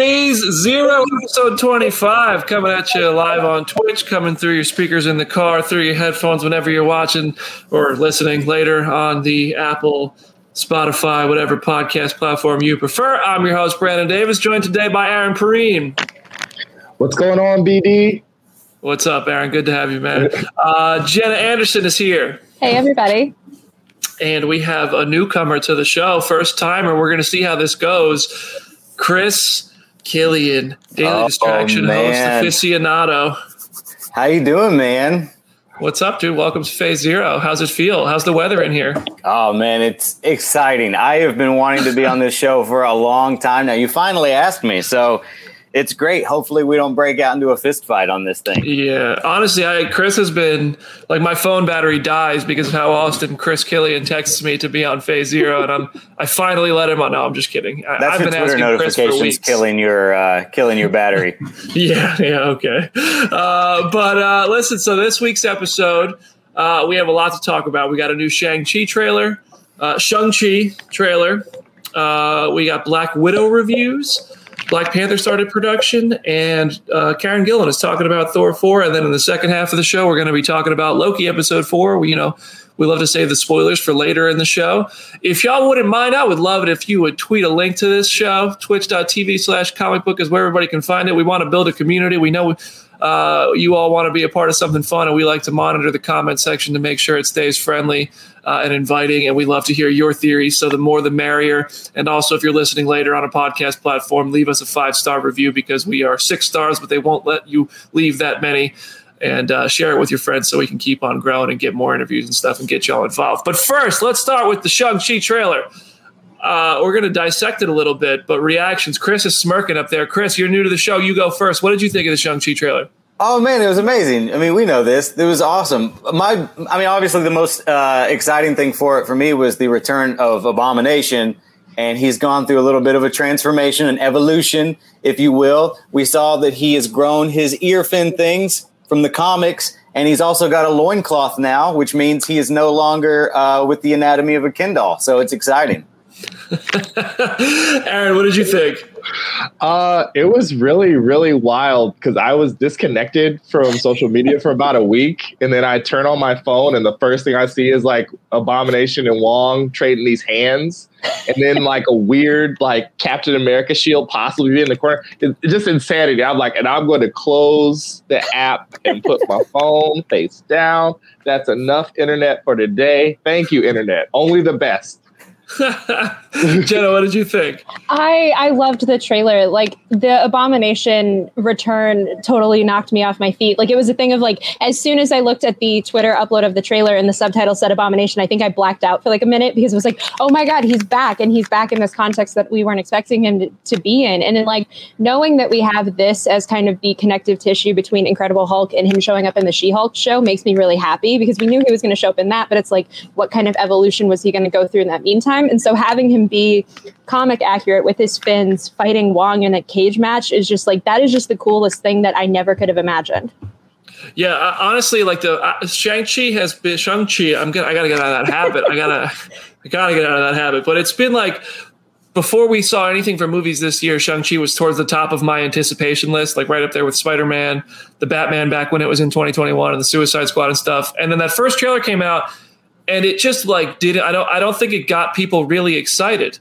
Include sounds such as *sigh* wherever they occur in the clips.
Phase Zero, episode 25, coming at you live on Twitch, coming through your speakers in the car, through your headphones whenever you're watching or listening later on the Apple, Spotify, whatever podcast platform you prefer. I'm your host, Brandon Davis, joined today by Aaron Perine. What's going on, BD? What's up, Aaron? Good to have you, man. Uh, Jenna Anderson is here. Hey, everybody. And we have a newcomer to the show, first timer. We're going to see how this goes. Chris Killian, Daily Oh, Distraction man. host, aficionado. How you doing, man? What's up, dude? Welcome to Phase Zero. How's it feel? How's the weather in here? Oh man, it's exciting. I have been wanting to be on this show for a long time now. You finally asked me, so it's great. Hopefully, we don't break out into a fist fight on this thing. Yeah, honestly, I Chris has been like my phone battery dies because of how often Chris Killian texts me to be on Phase Zero, and I'm I finally let him on. No, I'm just kidding. I, That's I've been Twitter asking Chris for notifications weeks. killing your uh, killing your battery. *laughs* Yeah, yeah, okay. Uh, but uh, listen, so this week's episode, uh, we have a lot to talk about. We got a new Shang-Chi trailer, uh, Shang-Chi trailer. Uh, we got Black Widow reviews. Black Panther started production, and uh, Karen Gillan is talking about Thor 4. And then in the second half of the show, we're going to be talking about Loki episode 4. We, you know, we love to save the spoilers for later in the show. If y'all wouldn't mind, I would love it if you would tweet a link to this show. Twitch.tv slash comic book is where everybody can find it. We want to build a community. We know uh, you all want to be a part of something fun, and we like to monitor the comment section to make sure it stays friendly uh, and inviting. And we love to hear your theories. So the more the merrier. And also, if you're listening later on a podcast platform, leave us a five star review because we are six stars, but they won't let you leave that many. And uh, share it with your friends so we can keep on growing and get more interviews and stuff and get y'all involved. But first, let's start with the Shang-Chi trailer. Uh, we're going to dissect it a little bit, but reactions. Chris is smirking up there. Chris, you're new to the show. You go first. What did you think of the Shang-Chi trailer? Oh man, it was amazing. I mean, we know this. It was awesome. My, I mean, obviously, the most uh, exciting thing for it for me was the return of Abomination, and he's gone through a little bit of a transformation, an evolution, if you will. We saw that he has grown his ear fin things from the comics, and he's also got a loincloth now, which means he is no longer uh, with the anatomy of a Ken doll. So it's exciting. *laughs* Aaron, what did you think? Uh, it was really, really wild because I was disconnected from social media for about a week, and then I turn on my phone, and the first thing I see is like Abomination and Wong trading these hands, and then *laughs* like a weird like Captain America shield possibly in the corner. It's just insanity. I'm like, and I'm going to close the app and put my phone face down. That's enough internet for today. Thank you, internet. Only the best. *laughs* Jenna, what did you think? I I loved the trailer. Like the abomination return totally knocked me off my feet. Like it was a thing of like as soon as I looked at the Twitter upload of the trailer and the subtitle said abomination, I think I blacked out for like a minute because it was like, oh my god, he's back and he's back in this context that we weren't expecting him to, to be in. And then like knowing that we have this as kind of the connective tissue between Incredible Hulk and him showing up in the She-Hulk show makes me really happy because we knew he was going to show up in that, but it's like what kind of evolution was he going to go through in that meantime? And so having him be comic accurate with his fins fighting Wong in a cage match is just like that is just the coolest thing that I never could have imagined. Yeah, uh, honestly, like the uh, Shang Chi has been Shang Chi. I'm gonna, I gotta get out of that habit. I gotta, I gotta get out of that habit. But it's been like before we saw anything from movies this year. Shang Chi was towards the top of my anticipation list, like right up there with Spider Man, the Batman back when it was in 2021, and the Suicide Squad and stuff. And then that first trailer came out, and it just like didn't I don't, I don't think it got people really excited.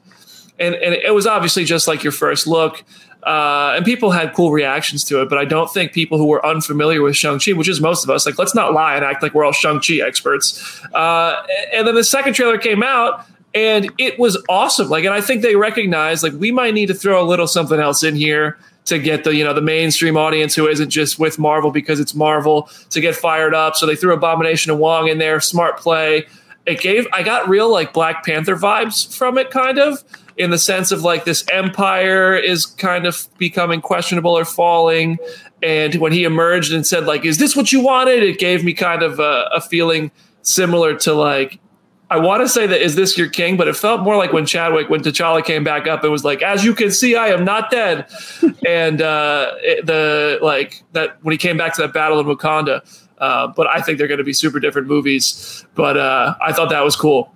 and and it was obviously just like your first look. Uh, and people had cool reactions to it, but I don't think people who were unfamiliar with Shang-Chi, which is most of us, like, let's not lie and act like we're all Shang-Chi experts. Uh, and then the second trailer came out, and it was awesome. Like, and I think they recognized, like, we might need to throw a little something else in here to get the you know the mainstream audience who isn't just with Marvel because it's Marvel to get fired up. So they threw Abomination and Wong in there. Smart play. It gave I got real like Black Panther vibes from it, kind of in the sense of like this empire is kind of becoming questionable or falling. And when he emerged and said like, "Is this what you wanted?" It gave me kind of a, a feeling similar to like I want to say that is this your king, but it felt more like when Chadwick, when T'Challa came back up, it was like, as you can see, I am not dead. *laughs* and uh, it, the like that when he came back to that battle in Wakanda. Uh, but I think they're going to be super different movies. But uh, I thought that was cool.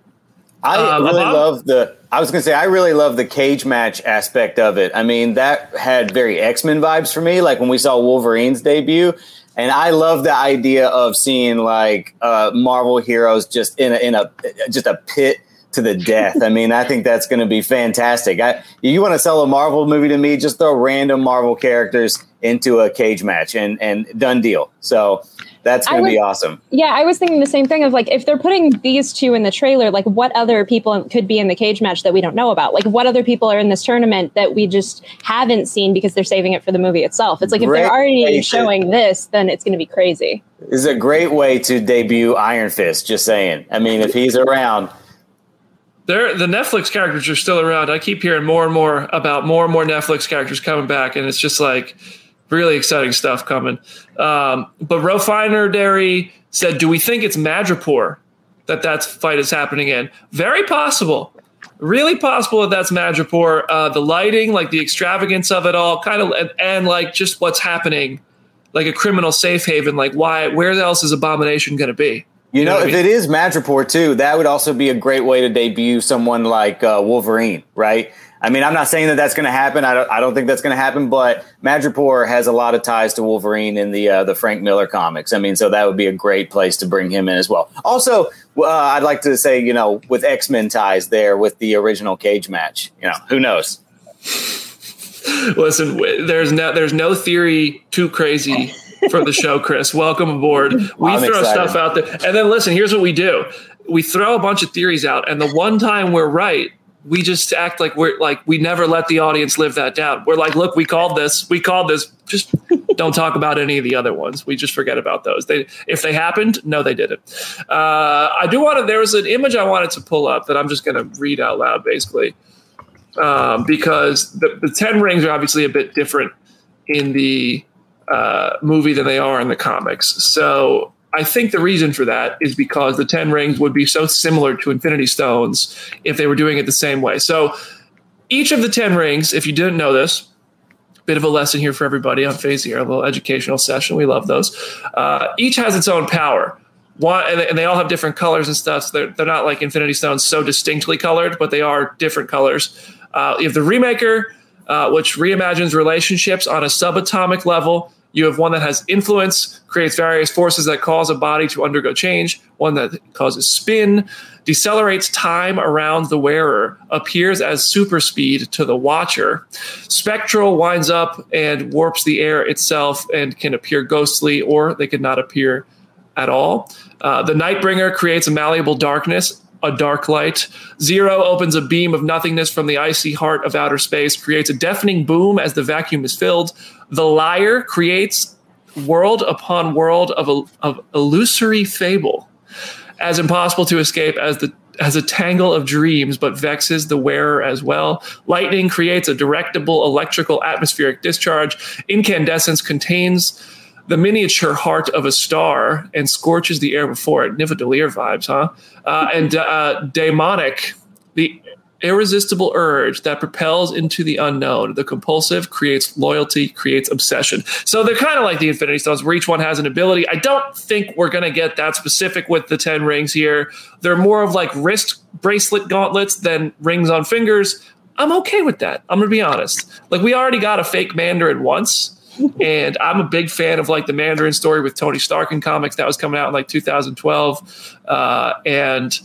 I Uh, really Bob? love the. I was going to say I really love the cage match aspect of it. I mean, that had very X Men vibes for me, like when we saw Wolverine's debut. And I love the idea of seeing like uh, Marvel heroes just in a, in a just a pit to the death. I mean, I think that's going to be fantastic. I, you want to sell a Marvel movie to me? Just throw random Marvel characters into a cage match and and done deal. So that's going to be awesome. Yeah, I was thinking the same thing of like if they're putting these two in the trailer, like what other people could be in the cage match that we don't know about? Like what other people are in this tournament that we just haven't seen because they're saving it for the movie itself? It's like if Great they're already way to- showing this, then it's going to be crazy. This is a great way to debut Iron Fist. Just saying. I mean, if he's around, They're, the Netflix characters are still around. I keep hearing more and more about more and more Netflix characters coming back, and it's just like really exciting stuff coming. Um, but Refinery said, "Do we think it's Madripoor that that fight is happening in? Very possible." Really possible that that's Madripoor. Uh, the lighting, like the extravagance of it all, kind of, and, and like just what's happening, like a criminal safe haven. Like, why? Where else is Abomination going to be? you know, I if mean? it is Madripoor too, that would also be a great way to debut someone like uh, Wolverine, right? I mean, I'm not saying that that's going to happen. I don't, I don't think that's going to happen, but Madripoor has a lot of ties to Wolverine in the uh, the Frank Miller comics. I mean, so that would be a great place to bring him in as well. Also, uh, I'd like to say, you know, with X Men ties there with the original Cage match, you know, who knows? Listen, there's no there's no theory too crazy for the show, Chris. Welcome aboard. We I'm throw excited. stuff out there, and then listen. Here's what we do: we throw a bunch of theories out, and the one time we're right, we just act like we're like we never let the audience live that down. We're like, look, we called this. We called this. Just *laughs* don't talk about any of the other ones. We just forget about those. They if they happened, no, they didn't. Uh, I do want to. There was an image I wanted to pull up that I'm just going to read out loud, basically um, because the, the Ten Rings are obviously a bit different in the uh, movie than they are in the comics. So I think the reason for that is because the Ten Rings would be so similar to Infinity Stones if they were doing it the same way. So each of the Ten Rings, if you didn't know this, bit of a lesson here for everybody on Phase here, a little educational session. We love those. Uh, each has its own power. One, and, they, and they all have different colors and stuff. So they're, they're not like Infinity Stones so distinctly colored, but they are different colors. Uh, you have the Remaker, uh, which reimagines relationships on a subatomic level. You have one that has influence, creates various forces that cause a body to undergo change, one that causes spin, decelerates time around the wearer, appears as super speed to the watcher. Spectral winds up and warps the air itself and can appear ghostly, or they could not appear at all. Uh, the Nightbringer creates a malleable darkness, a dark light. Zero opens a beam of nothingness from the icy heart of outer space, creates a deafening boom as the vacuum is filled. The Liar creates world upon world of, of illusory fable, as impossible to escape as the as a tangle of dreams, but vexes the wearer as well. Lightning creates a directable electrical atmospheric discharge. Incandescence contains the miniature heart of a star and scorches the air before it. Nivedalier vibes, huh? Uh, and uh, demonic, the irresistible urge that propels into the unknown. The compulsive creates loyalty, creates obsession. So they're kind of like the Infinity Stones, where each one has an ability. I don't think we're going to get that specific with the 10 rings here. They're more of like wrist bracelet gauntlets than rings on fingers. I'm okay with that. I'm going to be honest. Like, we already got a fake Mandarin once and I'm a big fan of like the Mandarin story with Tony Stark in comics that was coming out in like 2012. Uh, and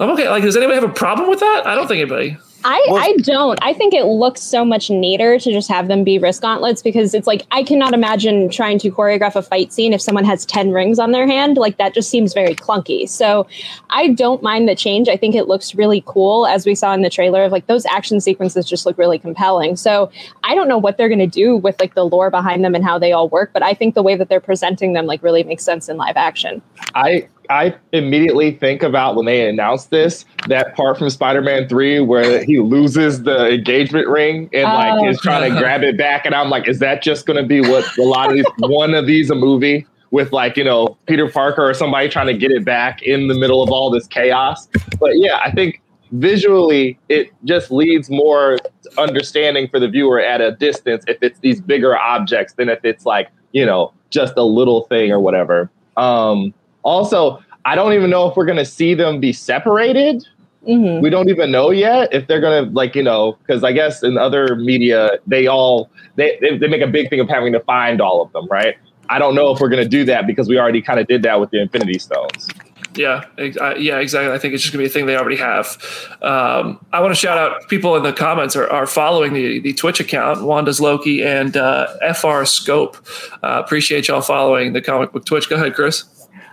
I'm okay. Like, does anybody have a problem with that? I don't think anybody. I, well, I don't. I think it looks so much neater to just have them be wrist gauntlets because it's like I cannot imagine trying to choreograph a fight scene if someone has 10 rings on their hand. Like that just seems very clunky. So I don't mind the change. I think it looks really cool as we saw in the trailer of like those action sequences just look really compelling. So I don't know what they're gonna do with like the lore behind them and how they all work, but I think the way that they're presenting them like really makes sense in live action. I I immediately think about when they announced this that part from Spider-Man Three where he loses the engagement ring and like oh. is trying to grab it back, and I'm like, is that just going to be what a lot of these *laughs* one of these a movie with like you know Peter Parker or somebody trying to get it back in the middle of all this chaos? But yeah, I think visually it just leads more understanding for the viewer at a distance if it's these bigger objects than if it's like you know just a little thing or whatever. Um, also, I don't even know if we're going to see them be separated. Mm-hmm. We don't even know yet if they're going to like, you know, because I guess in other media, they all, they, they make a big thing of having to find all of them, right? I don't know if we're going to do that because we already kind of did that with the Infinity Stones. Yeah, yeah, exactly. I think it's just gonna be a thing they already have. Um, I want to shout out people in the comments are, are following the, the Twitch account, Wanda's Loki and uh, FR Scope. Uh, appreciate y'all following the comic book Twitch. Go ahead, Chris.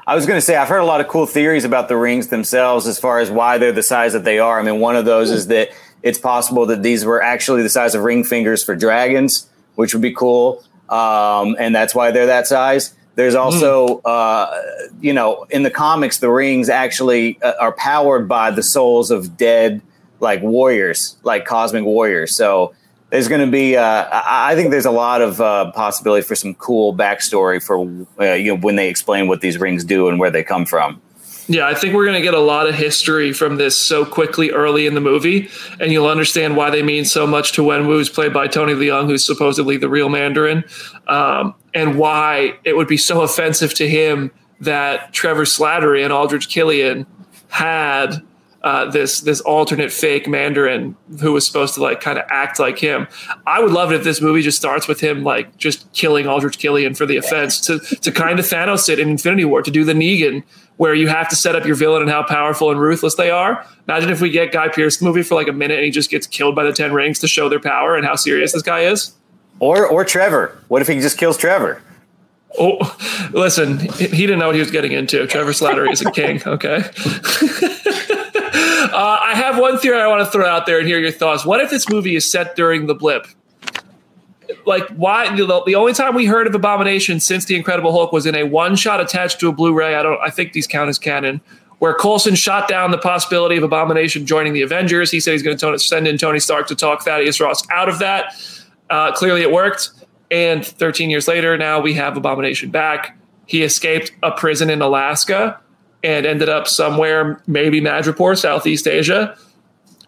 I was going to say, I've heard a lot of cool theories about the rings themselves as far as why they're the size that they are. I mean, one of those is that it's possible that these were actually the size of ring fingers for dragons, which would be cool. Um, and that's why they're that size. There's also, mm. uh, you know, in the comics, the rings actually uh, are powered by the souls of dead, like warriors, like cosmic warriors. So there's going to be. Uh, I think there's a lot of uh, possibility for some cool backstory for uh, you know when they explain what these rings do and where they come from. Yeah, I think we're going to get a lot of history from this so quickly early in the movie, and you'll understand why they mean so much to Wenwu, who's played by Tony Leung, who's supposedly the real Mandarin, um, and why it would be so offensive to him that Trevor Slattery and Aldrich Killian had uh, this this alternate fake Mandarin who was supposed to like kind of act like him. I would love it if this movie just starts with him like just killing Aldrich Killian for the offense to to kind of Thanos it in Infinity War to do the Negan where you have to set up your villain and how powerful and ruthless they are. Imagine if we get Guy Pearce movie for like a minute and he just gets killed by the Ten Rings to show their power and how serious this guy is. Or or Trevor. What if he just kills Trevor? Oh, listen, he didn't know what he was getting into. Trevor Slattery is a king. Okay. *laughs* Uh, I have one theory I want to throw out there and hear your thoughts. What if this movie is set during the blip? Like, why? The, the only time we heard of Abomination since the Incredible Hulk was in a one shot attached to a Blu-ray. I don't. I think these count as canon. Where Coulson shot down the possibility of Abomination joining the Avengers. He said he's going to send in Tony Stark to talk Thaddeus Ross out of that. Uh, clearly, it worked. And 13 years later, now we have Abomination back. He escaped a prison in Alaska and ended up somewhere, maybe Madripoor, Southeast Asia.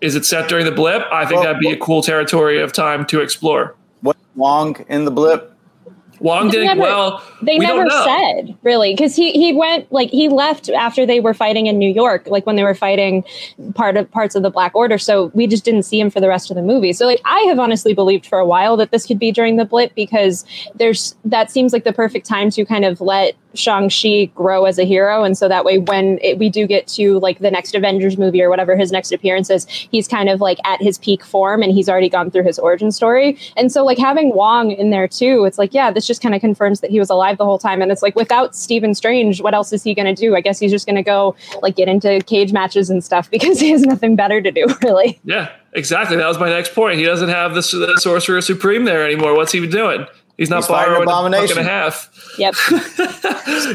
Is it set during the blip? I think well, that'd be a cool territory of time to explore. What Wong in the blip? Wong did never, well. They we never said really because he he went like he left after they were fighting in New York, like when they were fighting part of parts of the Black Order. So we just didn't see him for the rest of the movie. So like I have honestly believed for a while that this could be during the blip because there's that seems like the perfect time to kind of let Shang-Chi grow as a hero. And so that way, when it, we do get to like the next Avengers movie or whatever his next appearance is, he's kind of like at his peak form and he's already gone through his origin story. And so, like, having Wong in there too, it's like, yeah, this just kind of confirms that he was alive the whole time. And it's like, without Stephen Strange, what else is he going to do? I guess he's just going to go like get into cage matches and stuff *laughs* because he has nothing better to do, *laughs* really. Yeah, exactly. That was my next point. He doesn't have the, the Sorcerer Supreme there anymore. What's he doing? He's not He's borrowing a buck and a half. Yep. *laughs*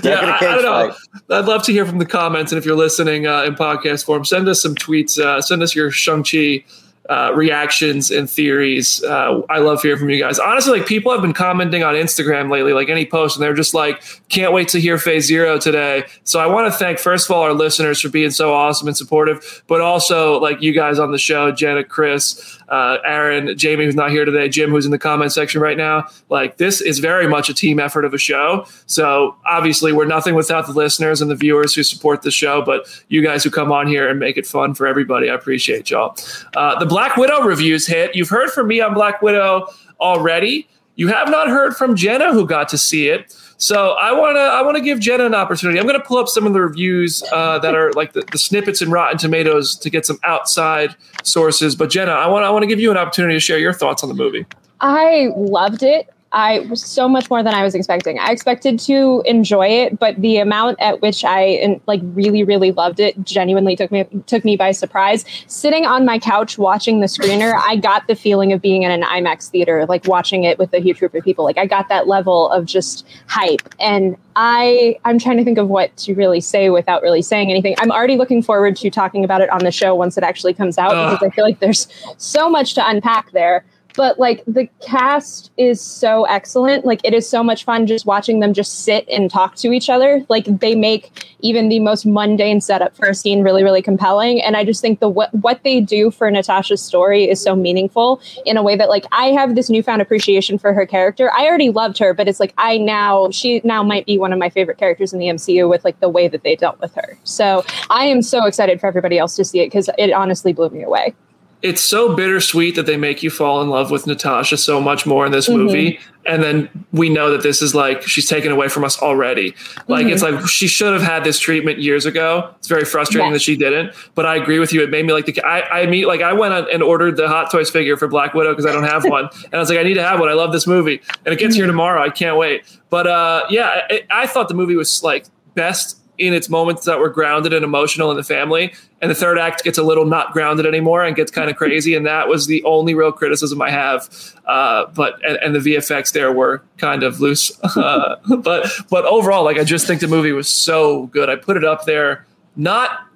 yeah, I, I, don't know. I'd love to hear from the comments, and if you're listening uh, in podcast form, send us some tweets. Uh, send us your Shang Chi uh, reactions and theories. Uh, I love hearing from you guys. Honestly, like people have been commenting on Instagram lately, like any post, and they're just like, "Can't wait to hear Phase Zero today." So I want to thank first of all our listeners for being so awesome and supportive, but also like you guys on the show, Janet, Chris, uh, Aaron, Jamie, who's not here today, Jim, who's in the comment section right now. Like this is very much a team effort of a show. So obviously, we're nothing without the listeners and the viewers who support the show, but you guys who come on here and make it fun for everybody, I appreciate y'all. Uh, the Black Widow reviews hit. You've heard from me on Black Widow already You have not heard from Jenna, who got to see it. So I want to I want to give Jenna an opportunity. I'm going to pull up some of the reviews uh, that are like the, the, snippets in Rotten Tomatoes to get some outside sources. But Jenna, I want I want to give you an opportunity to share your thoughts on the movie. I loved it. I was so much more than I was expecting. I expected to enjoy it, but the amount at which I like really, really loved it genuinely took me took me by surprise. Sitting on my couch watching the screener, I got the feeling of being in an IMAX theater, like watching it with a huge group of people. Like I got that level of just hype, and I I'm trying to think of what to really say without really saying anything. I'm already looking forward to talking about it on the show once it actually comes out uh. because I feel like there's so much to unpack there but like the cast is so excellent. Like it is so much fun just watching them just sit and talk to each other. Like they make even the most mundane setup for a scene really really compelling. And i just think the what, what they do for natasha's story is so meaningful in a way that like i have this newfound appreciation for her character. I already loved her but it's like i now she now might be one of my favorite characters in the mcu with like the way that they dealt with her. So i am so excited for everybody else to see it because it honestly blew me away it's so bittersweet that they make you fall in love with Natasha so much more in this mm-hmm. movie. And then we know that this is like she's taken away from us already. Like mm-hmm. it's like she should have had this treatment years ago. It's very frustrating that she didn't. But I agree with you. It made me like the I I mean like I went and ordered the Hot Toys figure for Black Widow because I don't have *laughs* one, and I was like I need to have one. I love this movie, and it gets mm-hmm. here tomorrow. I can't wait. But uh, yeah, I, I thought the movie was like best in its moments that were grounded and emotional in the family. And the third act gets a little not grounded anymore and gets kind of crazy. And that was the only real criticism I have. Uh, but and, and, the VFX there were kind of loose. *laughs* Uh, but but overall, like I just think the movie was so good. I put it up there, not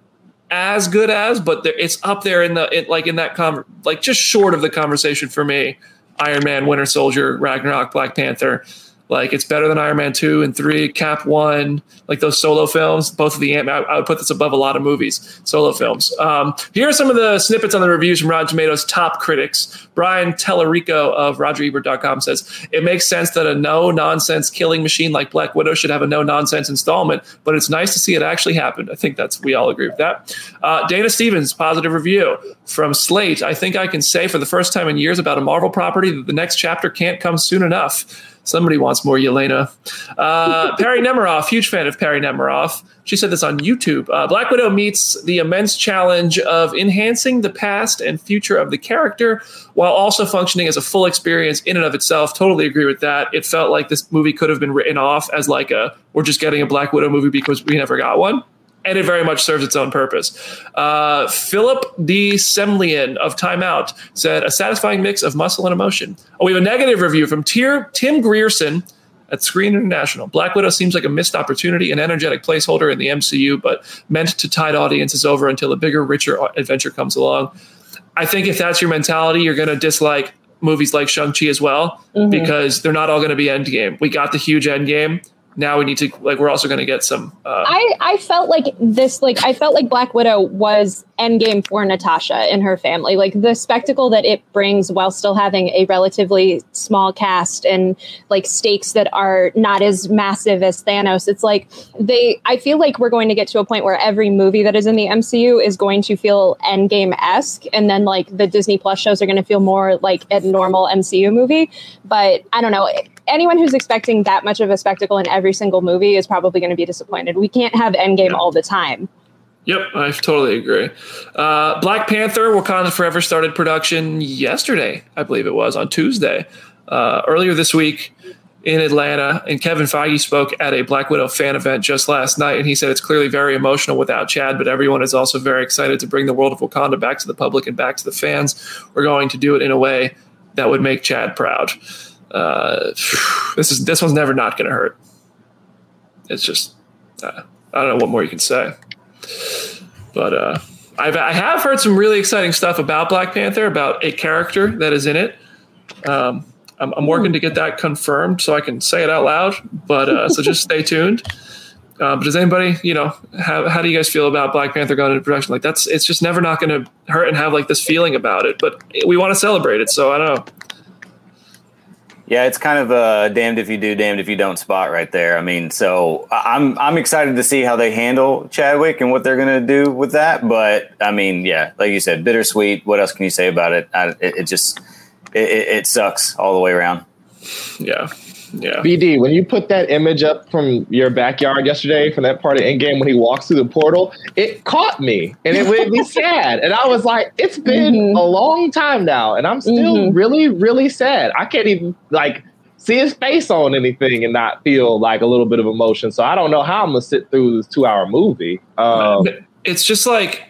as good as, but there, it's up there in the it, like in that like just short of the conversation for me. Iron Man, Winter Soldier, Ragnarok, Black Panther. Like it's better than Iron Man two and three, Cap one, like those solo films. Both of the Ant. I, I would put this above a lot of movies, solo films. Um, here are some of the snippets on the reviews from Rotten Tomatoes top critics. Brian Tellerico of RogerEbert.com says it makes sense that a no nonsense killing machine like Black Widow should have a no nonsense installment, but it's nice to see it actually happen. I think that's we all agree with that. Uh, Dana Stevens positive review from Slate. I think I can say for the first time in years about a Marvel property that the next chapter can't come soon enough. Somebody wants more Yelena. Uh, *laughs* Perry Nemiroff, huge fan of Perry Nemiroff. She said this on YouTube. Uh, Black Widow meets the immense challenge of enhancing the past and future of the character while also functioning as a full experience in and of itself. Totally agree with that. It felt like this movie could have been written off as like a we're just getting a Black Widow movie because we never got one and it very much serves its own purpose. Uh, Philip de Semlyen of Time Out said, a satisfying mix of muscle and emotion. Oh, we have a negative review from Tier, Tim Grierson at Screen International. Black Widow seems like a missed opportunity, an energetic placeholder in the MCU, but meant to tide audiences over until a bigger, richer adventure comes along. I think if that's your mentality, you're going to dislike movies like Shang-Chi as well, mm-hmm. because they're not all going to be endgame. We got the huge endgame now we need to like we're also going to get some uh, i i felt like this like i felt like black widow was endgame for natasha and her family. Like the spectacle that it brings while still having a relatively small cast and like stakes that are not as massive as thanos it's like they i feel like we're going to get to a point where every movie that is in the mcu is going to feel endgame-esque and then like the disney plus shows are going to feel more like a normal mcu movie. But i don't know anyone who's expecting that much of a spectacle in every single movie is probably going to be disappointed. We can't have Endgame yeah. all the time. Yep, I totally agree. Uh, Black Panther Wakanda Forever started production yesterday, I believe it was, on Tuesday. Uh, earlier this week in Atlanta, and Kevin Feige spoke at a Black Widow fan event just last night, and he said it's clearly very emotional without Chad, but everyone is also very excited to bring the world of Wakanda back to the public and back to the fans. We're going to do it in a way that would make Chad proud uh, *sighs* this is this one's never not going to hurt. It's just uh, I don't know what more you can say, but uh, I've I have heard some really exciting stuff about Black Panther about a character that is in it. Um, I'm, I'm, working to get that confirmed so I can say it out loud. But uh, so just stay tuned. Uh, but does anybody, you know, how, how do you guys feel about Black Panther going into production? Like that's it's just never not going to hurt and have like this feeling about it. But we want to celebrate it, so I don't know. Yeah, it's kind of a damned if you do, damned if you don't spot right there. I mean, so I'm I'm excited to see how they handle Chadwick and what they're going to do with that. But I mean, yeah, like you said, bittersweet. What else can you say about it? I, it, it, just it, it, sucks all the way around. Yeah. Yeah. BD, when you put that image up from your backyard yesterday from that part of Endgame when he walks through the portal, it caught me and it made me *laughs* sad. And I was like, it's been mm-hmm. a long time now, and I'm still mm-hmm. really, really sad. I can't even like see his face on anything and not feel like a little bit of emotion. So I don't know how I'm gonna sit through this two hour movie. Um, it's just like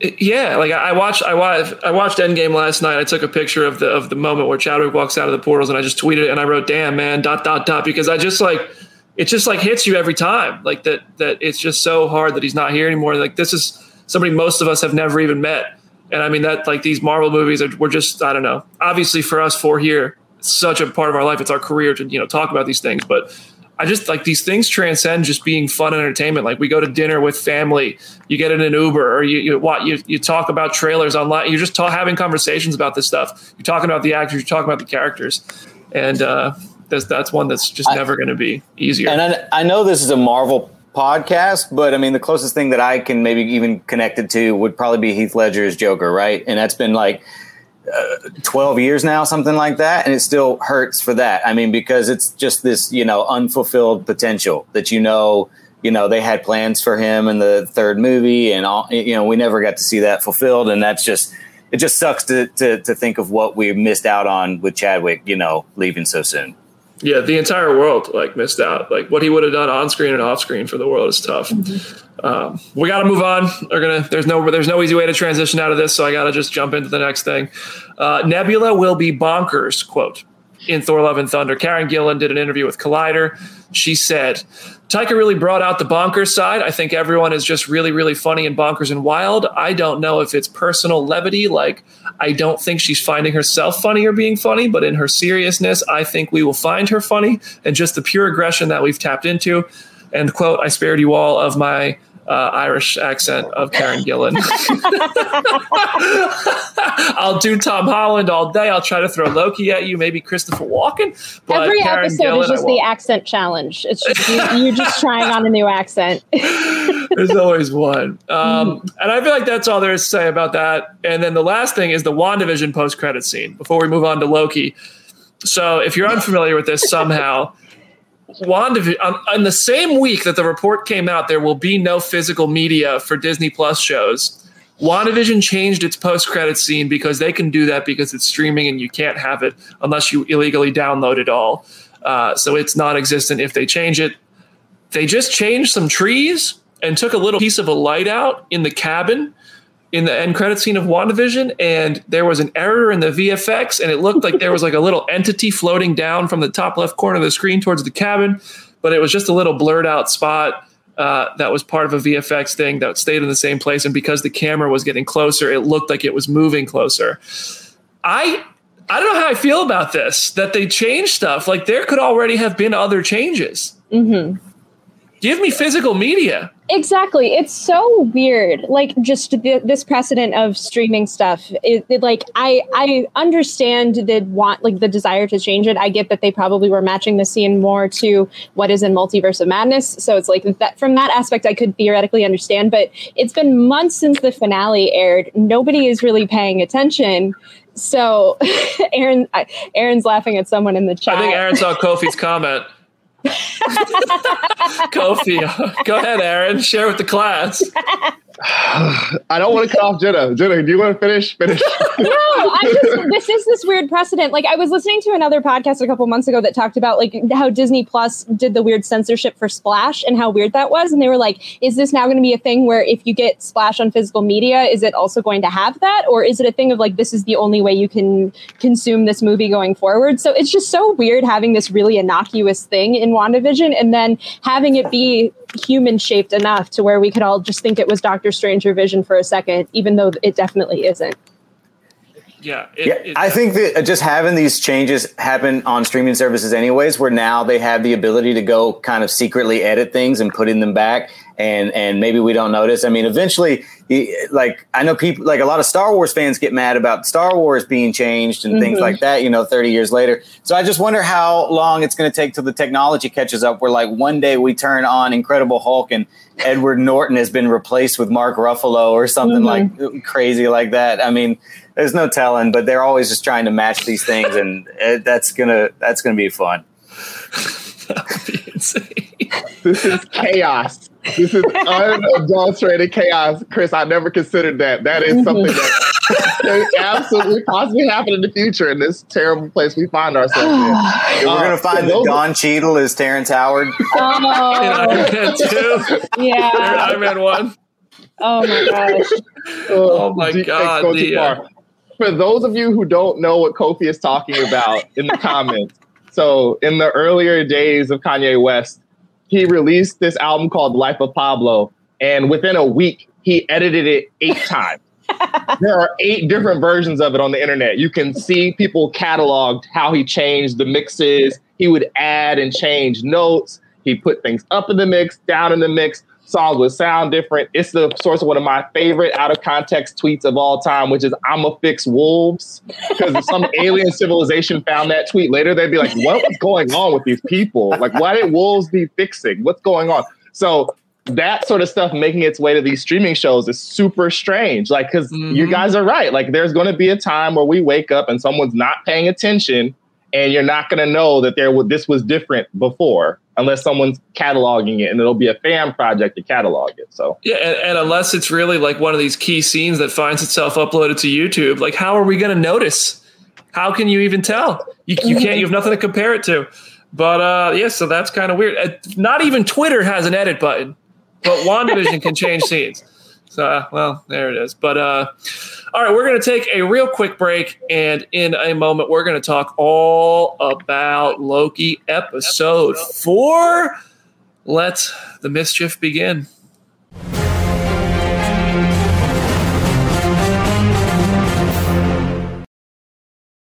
yeah, like I watched, I watched, I watched Endgame last night. I took a picture of the of the moment where Chadwick walks out of the portals, and I just tweeted it, and I wrote, "Damn, man!" Dot dot dot, because I just like it just like hits you every time, like that that it's just so hard that he's not here anymore. Like this is somebody most of us have never even met, and I mean that like these Marvel movies are we're just I don't know. Obviously, for us four here, such a part of our life. It's our career to you know talk about these things, but I just like these things transcend just being fun and entertainment. Like we go to dinner with family, you get in an Uber, or you you what you, you talk about trailers online. You're just ta- having conversations about this stuff. You're talking about the actors, you're talking about the characters, and uh, that's that's one that's just I, never going to be easier. And I, I know this is a Marvel podcast, but I mean the closest thing that I can maybe even connect it to would probably be Heath Ledger's Joker, right? And that's been like 12 years now, something like that. And it still hurts for that. I mean, because it's just this, you know, unfulfilled potential that, you know, you know, they had plans for him in the third movie and all, you know, we never got to see that fulfilled. And that's just, it just sucks to, to, to think of what we missed out on with Chadwick, you know, leaving so soon. Yeah, the entire world like missed out. Like what he would have done on screen and off screen for the world is tough. Mm-hmm. Um, we got to move on. We're gonna. There's no. There's no easy way to transition out of this, so I got to just jump into the next thing. Uh, Nebula will be bonkers. Quote in Thor: Love and Thunder. Karen Gillan did an interview with Collider. She said, Taika really brought out the bonkers side. I think everyone is just really, really funny and bonkers and wild. I don't know if it's personal levity. Like, I don't think she's finding herself funny or being funny, but in her seriousness, I think we will find her funny and just the pure aggression that we've tapped into. And quote, I spared you all of my uh, Irish accent of Karen Gillan. *laughs* I'll do Tom Holland all day. I'll try to throw Loki at you, maybe Christopher Walken. But Every Karen episode Gillan, is just the accent challenge. It's just you, you're just trying on a new accent. *laughs* There's always one. Um. And I feel like that's all there is to say about that. And then the last thing is the WandaVision post credit scene before we move on to Loki. So if you're unfamiliar with this somehow, WandaVision on, on the same week that the report came out, there will be no physical media for Disney Plus shows. WandaVision changed its post-credit scene because they can do that because it's streaming and you can't have it unless you illegally download it all. Uh, so it's non-existent if they change it. They just changed some trees and took a little piece of a light out in the cabin in the end credit scene of WandaVision, and there was an error in the VFX, and it looked like there was like a little entity floating down from the top left corner of the screen towards the cabin, but it was just a little blurred out spot. Uh, that was part of a VFX thing that stayed in the same place, and because the camera was getting closer, it looked like it was moving closer. I I don't know how I feel about this. That they changed stuff. Like there could already have been other changes. Mm-hmm. Give me physical media. Exactly. It's so weird. Like just the, this precedent of streaming stuff. It, it, like I I understand the want like the desire to change it. I get that they probably were matching the scene more to what is in Multiverse of Madness. So it's like that from that aspect I could theoretically understand. But it's been months since the finale aired. Nobody is really paying attention. So *laughs* Aaron Aaron's laughing at someone in the chat. I think Aaron saw Kofi's comment. *laughs* Kofi, go ahead, Aaron. Share with the class. *laughs* I don't want to cut off Jenna. Jenna, do you want to finish? Finish. *laughs* no, I just this is this weird precedent. Like I was listening to another podcast a couple months ago that talked about like how Disney Plus did the weird censorship for Splash and how weird that was. And they were like, is this now going to be a thing where if you get Splash on physical media, is it also going to have that? Or is it a thing of like this is the only way you can consume this movie going forward? So it's just so weird having this really innocuous thing in WandaVision and then having it be human shaped enough to where we could all just think it was Doctor Strange or Vision for a second, even though it definitely isn't. Yeah, it, yeah. It, I think that just having these changes happen on streaming services, anyways, where now they have the ability to go kind of secretly edit things and put in them back, and and maybe we don't notice. I mean, eventually, like I know people, like a lot of Star Wars fans get mad about Star Wars being changed and mm-hmm. things like that. You know, thirty years later. So I just wonder how long it's going to take till the technology catches up. Where like one day we turn on Incredible Hulk and Edward Norton has been replaced with Mark Ruffalo or something mm-hmm. like crazy like that. I mean, there's no telling, but they're always just trying to match these things, and it, that's gonna that's gonna be fun. be this is chaos. This is *laughs* unadulterated chaos, Chris. I never considered that. That is something that can absolutely possibly happen in the future in this terrible place we find ourselves in. We're uh, gonna find that Don Cheadle is Terrence Howard. Oh, in Iron Man two. Yeah, Iron Man one. Oh my gosh. oh my god. The, uh, For those of you who don't know what Kofi is talking about in the comments, so in the earlier days of Kanye West, he released this album called Life of Pablo, and within a week, he edited it eight *laughs* times. There are eight different versions of it on the internet. You can see people cataloged how he changed the mixes. He would add and change notes. He put things up in the mix, down in the mix songs would sound different. It's the source of one of my favorite out of context tweets of all time, which is "I'm a fix wolves." Because if some alien civilization found that tweet later, they'd be like, "What was going on with these people? Like, why did wolves be fixing? What's going on?" So that sort of stuff making its way to these streaming shows is super strange. Like, because mm-hmm. you guys are right. Like, there's going to be a time where we wake up and someone's not paying attention, and you're not going to know that there this was different before unless someone's cataloging it and it'll be a fan project to catalog it. So yeah, and, and, unless it's really like one of these key scenes that finds itself uploaded to YouTube, like how are we going to notice? How can you even tell? You, you can't. You have nothing to compare it to. But uh, yeah, so that's kind of weird. Uh, not even Twitter has an edit button, but WandaVision can change scenes. So, well, there it is. But uh, all right, we're going to take a real quick break, and in a moment, we're going to talk all about Loki episode four. Let the mischief begin.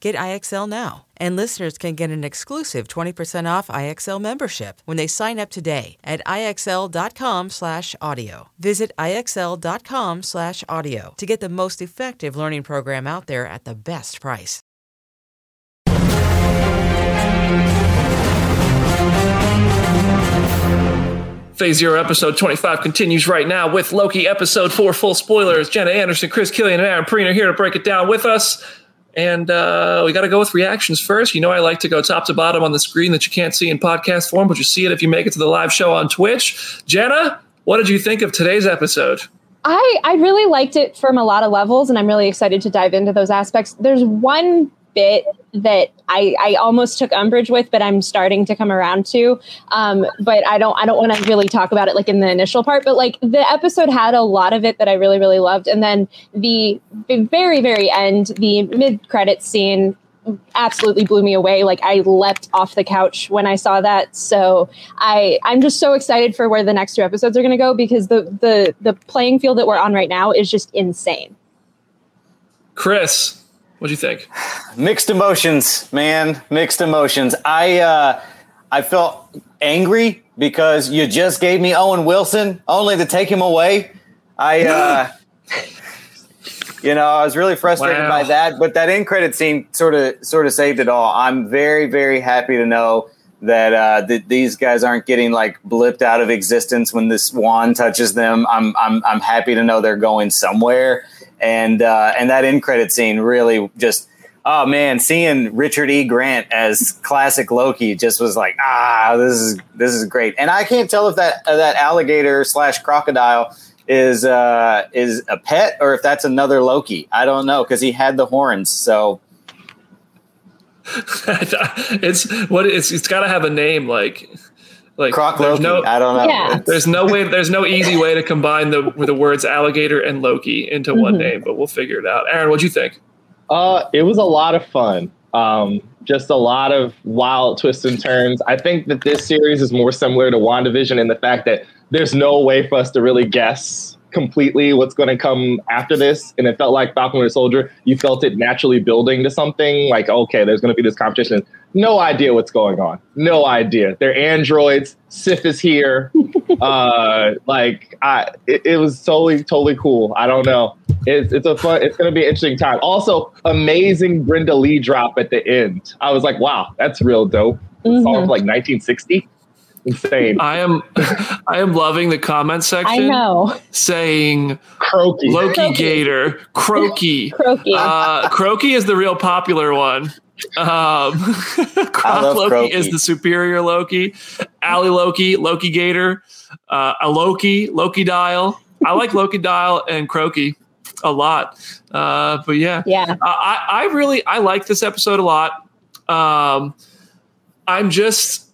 Get IXL now. And listeners can get an exclusive 20% off IXL membership when they sign up today at IXL.com/audio. Visit IXL.com/audio to get the most effective learning program out there at the best price. Phase Zero episode 25 continues right now with Loki episode 4 full spoilers. Jenna Anderson, Chris Killian, and Aaron Perine here to break it down with us. And uh, we got to go with reactions first. You know, I like to go top to bottom on the screen that you can't see in podcast form, but you see it if you make it to the live show on Twitch. Jenna, what did you think of today's episode? I, I really liked it from a lot of levels, and I'm really excited to dive into those aspects. There's one bit that I, I almost took umbrage with, but I'm starting to come around to. Um, but I don't I don't want to really talk about it like in the initial part. But like the episode had a lot of it that I really really loved, and then the, the very very end, the mid credit scene absolutely blew me away like i leapt off the couch when i saw that so i i'm just so excited for where the next two episodes are going to go because the the the playing field that we're on right now is just insane chris what do you think? Mixed emotions, man. Mixed emotions. I uh, I felt angry because you just gave me Owen Wilson only to take him away. I uh, *gasps* you know, I was really frustrated wow. by that, but that end credit scene sort of sort of saved it all. I'm very very happy to know that uh, that these guys aren't getting like blipped out of existence when this wand touches them. I'm I'm I'm happy to know they're going somewhere and uh, and that end credit scene really just oh man, seeing Richard E. Grant as classic Loki just was like, ah, this is this is great. And I can't tell if that uh, that alligator slash crocodile is uh, is a pet or if that's another Loki. I don't know because he had the horns. So *laughs* it's what it's it's got to have a name like like Croc there's Loki. no I don't know. Yeah. there's no way there's no easy way to combine the the words alligator and Loki into one Mhm. name, but we'll figure it out. Aaron, what'd you think? Uh, it was a lot of fun. Um, just a lot of wild twists and turns. I think that this series is more similar to WandaVision in the fact that there's no way for us to really guess completely what's going to come after this. And it felt like Falcon Winter Soldier, you felt it naturally building to something like, okay, there's going to be this competition. No idea what's going on. No idea. They're androids. Sif is here. *laughs* uh, like, I, it, it was totally, totally cool. I don't know. It's, it's a fun, it's going to be an interesting time. Also, amazing Brenda Lee drop at the end. I was like, wow, that's real dope. Song Mhm. from like 1960. Insane. I am *laughs* I am loving the comment section. I section know. saying Croaky. Loki Croaky. Gator, Croaky. *laughs* Croaky. Uh, Croaky is the real popular one. Um, *laughs* Croc Loki Croaky. is the superior Loki. Ally Loki, Loki Gator, uh, a Loki, Loki Dial. I like Loki Dial and Croaky a lot. Uh, but yeah, yeah. I, I I really I like this episode a lot. Um, I'm just I, I,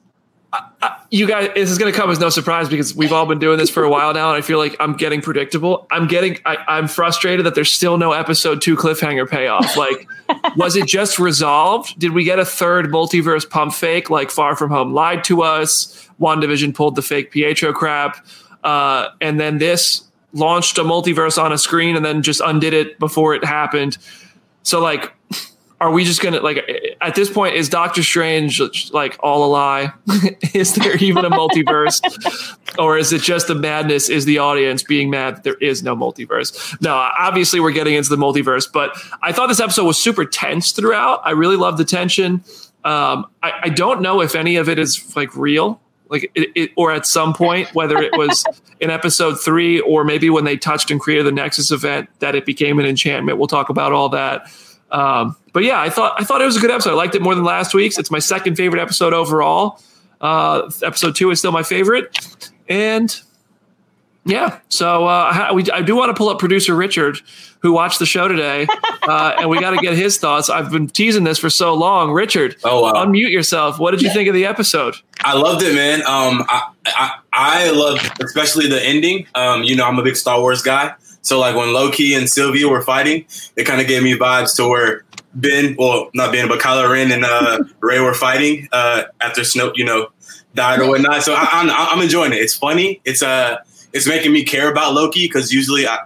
you guys. This is going to come as no surprise because we've all been doing this for a while now, and I feel like I'm getting predictable. I'm getting I, I'm frustrated that there's still no episode two cliffhanger payoff. Like, *laughs* was it just resolved? Did we get a third multiverse pump fake? Like Far From Home lied to us. WandaVision pulled the fake Pietro crap, uh, and then this launched a multiverse on a screen and then just undid it before it happened. So like are we just gonna like at this point is Doctor Strange like all a lie? *laughs* is there even a multiverse, *laughs* or is it just the madness? Is the audience being mad that there is no multiverse? No, obviously we're getting into the multiverse, but I thought this episode was super tense throughout. I really loved the tension. Um, I, I don't know if any of it is like real, like it, it, or at some point whether it was *laughs* in episode three or maybe when they touched and created the Nexus event that it became an enchantment. We'll talk about all that. Um, but yeah, I thought I thought it was a good episode. I liked it more than last week's. It's my second favorite episode overall. Uh, episode two is still my favorite, and yeah. So uh, I- we, I do want to pull up producer Richard, who watched the show today, *laughs* uh, and we got to get his thoughts. I've been teasing this for so long. Richard, Oh wow! unmute yourself. What did you think of the episode? I loved it, man. Um, I, I I loved especially the ending. Um, you know, I'm a big Star Wars guy, so like when Loki and Sylvia were fighting, it kind of gave me vibes to where Ben, well, not Ben, but Kylo Ren and uh, *laughs* Rey were fighting uh, after Snoke, you know, died or whatnot. So I, I'm I'm enjoying it. It's funny. It's uh, it's making me care about Loki because usually I,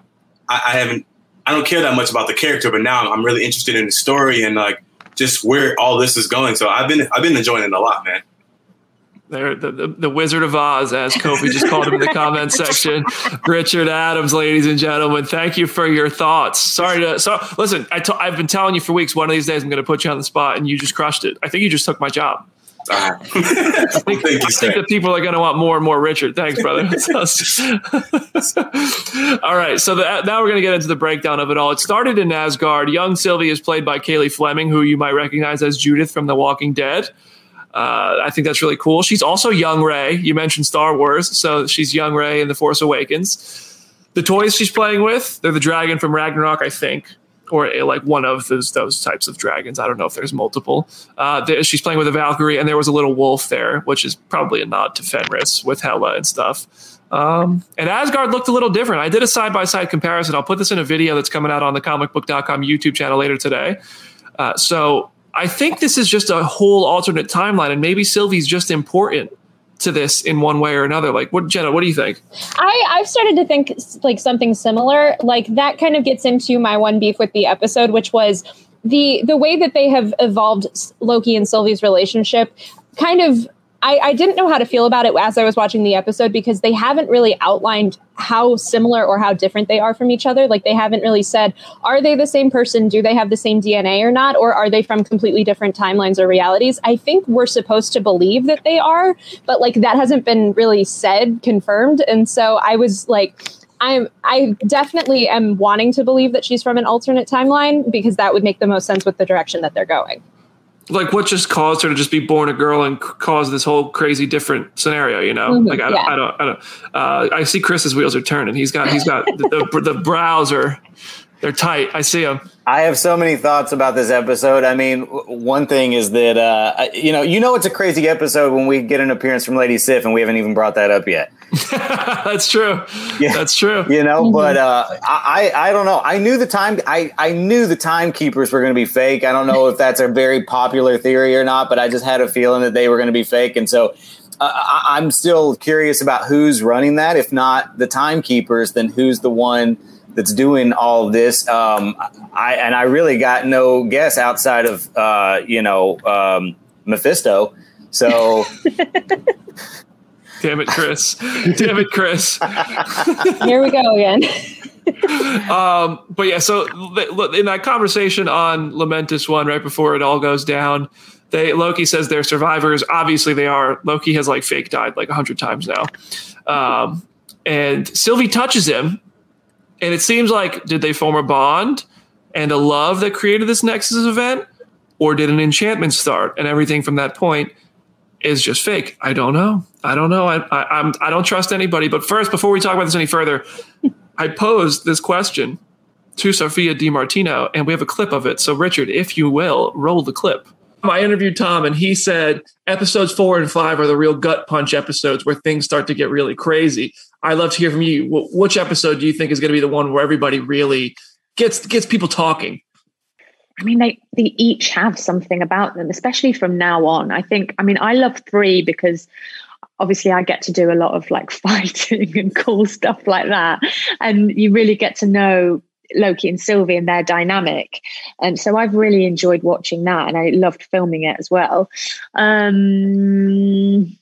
I I haven't I don't care that much about the character, but now I'm really interested in the story and like just where all this is going. So I've been I've been enjoying it a lot, man. There, the, the, the Wizard of Oz, as Kofi just called him in the comment *laughs* section. Richard Adams, ladies and gentlemen, thank you for your thoughts. Sorry to so listen. I t- I've been telling you for weeks. One of these days, I'm going to put you on the spot, and you just crushed it. I think you just took my job. Uh, I *laughs* think, Thank you, I think sir. that people are going to want more and more Richard. Thanks, brother. *laughs* all right, so the, now we're going to get into the breakdown of it all. It started in Asgard. Young Sylvie is played by Cailey Fleming, who you might recognize as Judith from The Walking Dead. Uh, I think that's really cool. She's also young Rey. You mentioned Star Wars, so she's young Rey in The Force Awakens. The toys she's playing with, they're the dragon from Ragnarok, I think, or uh, like one of those those types of dragons. I don't know if there's multiple. Uh, she's playing with a Valkyrie, and there was a little wolf there, which is probably a nod to Fenris with Hela and stuff. Um, and Asgard looked a little different. I did a side by side comparison. I'll put this in a video that's coming out on the comicbook.com YouTube channel later today. Uh, so I think this is just a whole alternate timeline, and maybe Sylvie's just important to this in one way or another. Like, what, Jenna? What do you think? I, I've started to think like something similar. Like that kind of gets into my one beef with the episode, which was the the way that they have evolved Loki and Sylvie's relationship. Kind of, I, I didn't know how to feel about it as I was watching the episode because they haven't really outlined how similar or how different they are from each other. Like they haven't really said, are they the same person? Do they have the same DNA or not? Or are they from completely different timelines or realities? I think we're supposed to believe that they are, but like that hasn't been really said, confirmed. And so I was like, I'm I definitely am wanting to believe that she's from an alternate timeline because that would make the most sense with the direction that they're going. Like what just caused her to just be born a girl and c- cause this whole crazy different scenario? You know, Mhm, like I, yeah. I don't, I don't. Uh, I see Chris's wheels are turning. He's got, he's got the, the, the brows are, they're tight. I see him. I have so many thoughts about this episode. I mean, w- one thing is that uh, you know, you know, it's a crazy episode when we get an appearance from Lady Sif, and we haven't even brought that up yet. *laughs* That's true. Yeah. That's true. You know, but uh, I, I I don't know. I knew the time. I I knew the timekeepers were going to be fake. I don't know if that's a very popular theory or not, but I just had a feeling that they were going to be fake, and so. Uh, I, I'm still curious about who's running that. If not the timekeepers, then who's the one that's doing all this? Um, I and I really got no guess outside of uh, you know um, Mephisto. So *laughs* Damn it, Chris. Damn it, Chris. Here we go again. *laughs* um, but yeah, so in that conversation on Lamentis one, right before it all goes down, they Loki says they're survivors. Obviously, they are. Loki has like fake died like a hundred times now, um, and Sylvie touches him, and it seems like did they form a bond and a love that created this Nexus event, or did an enchantment start and everything from that point is just fake? I don't know. I don't know. I, I, I'm I don't trust anybody. But first, before we talk about this any further. I posed this question to Sophia Di Martino, and we have a clip of it. So, Richard, if you will, roll the clip. I interviewed Tom, and he said episodes four and five are the real gut punch episodes where things start to get really crazy. I'd love to hear from you. Which episode do you think is going to be the one where everybody really gets gets people talking? I mean, they they each have something about them, especially from now on. I think. I mean, I love three because obviously I get to do a lot of like *laughs* fighting and cool stuff like that, and you really get to know Loki and Sylvie and their dynamic. And so I've really enjoyed watching that, and I loved filming it as well. Um,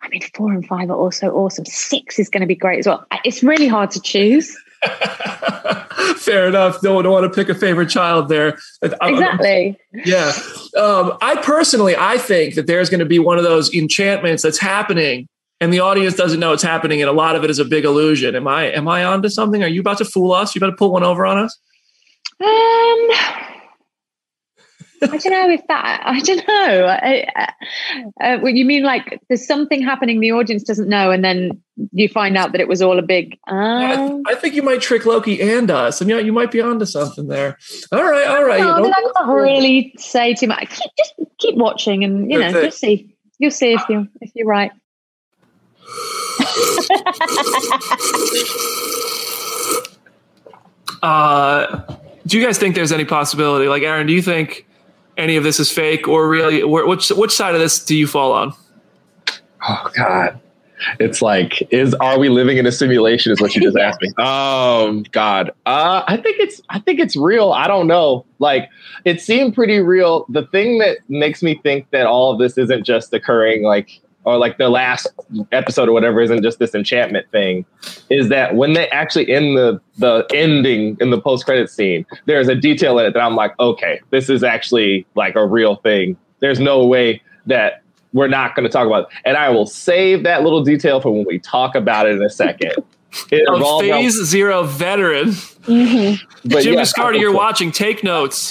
I mean, four and five are also awesome. Six is going to be great as well. It's really hard to choose. *laughs* Fair enough. Don't, don't want to pick a favorite child there. I'm- Exactly. Yeah. Um, I personally, I think that there's going to be one of those enchantments that's happening and the audience doesn't know it's happening. And a lot of it is a big illusion. Am I, am I onto something? Are you about to fool us? You about to pull one over on us? Um, I don't know if that. I don't know. I, uh, uh, you mean like there's something happening the audience doesn't know, and then you find out that it was all a big. I, Um, I think you might trick Loki and us. And you, know, you might be onto something there. All right. All right. no, I, You mean, know- I can't really say too much. Keep, just keep watching, and you know, you'll see. You'll see if you if you're right. *laughs* Uh, do you guys think there's any possibility? Like, Aaron, do you think any of this is fake or really? Wh- which which side of this do you fall on? Oh God. It's like, is are we living in a simulation? Is what you just asked me. Um, *laughs* God, uh, I think it's, I think it's real. I don't know. Like, it seemed pretty real. The thing that makes me think that all of this isn't just occurring, like, or like the last episode or whatever, isn't just this enchantment thing, is that when they actually end the the ending in the post credit scene, there's a detail in it that I'm like, okay, this is actually like a real thing. There's no way that we're not going to talk about it. And I will save that little detail for when we talk about it in a second. *laughs* It around- phase zero veteran. Mm-hmm. but Jim yeah, Viscardi, you're watching. Take notes.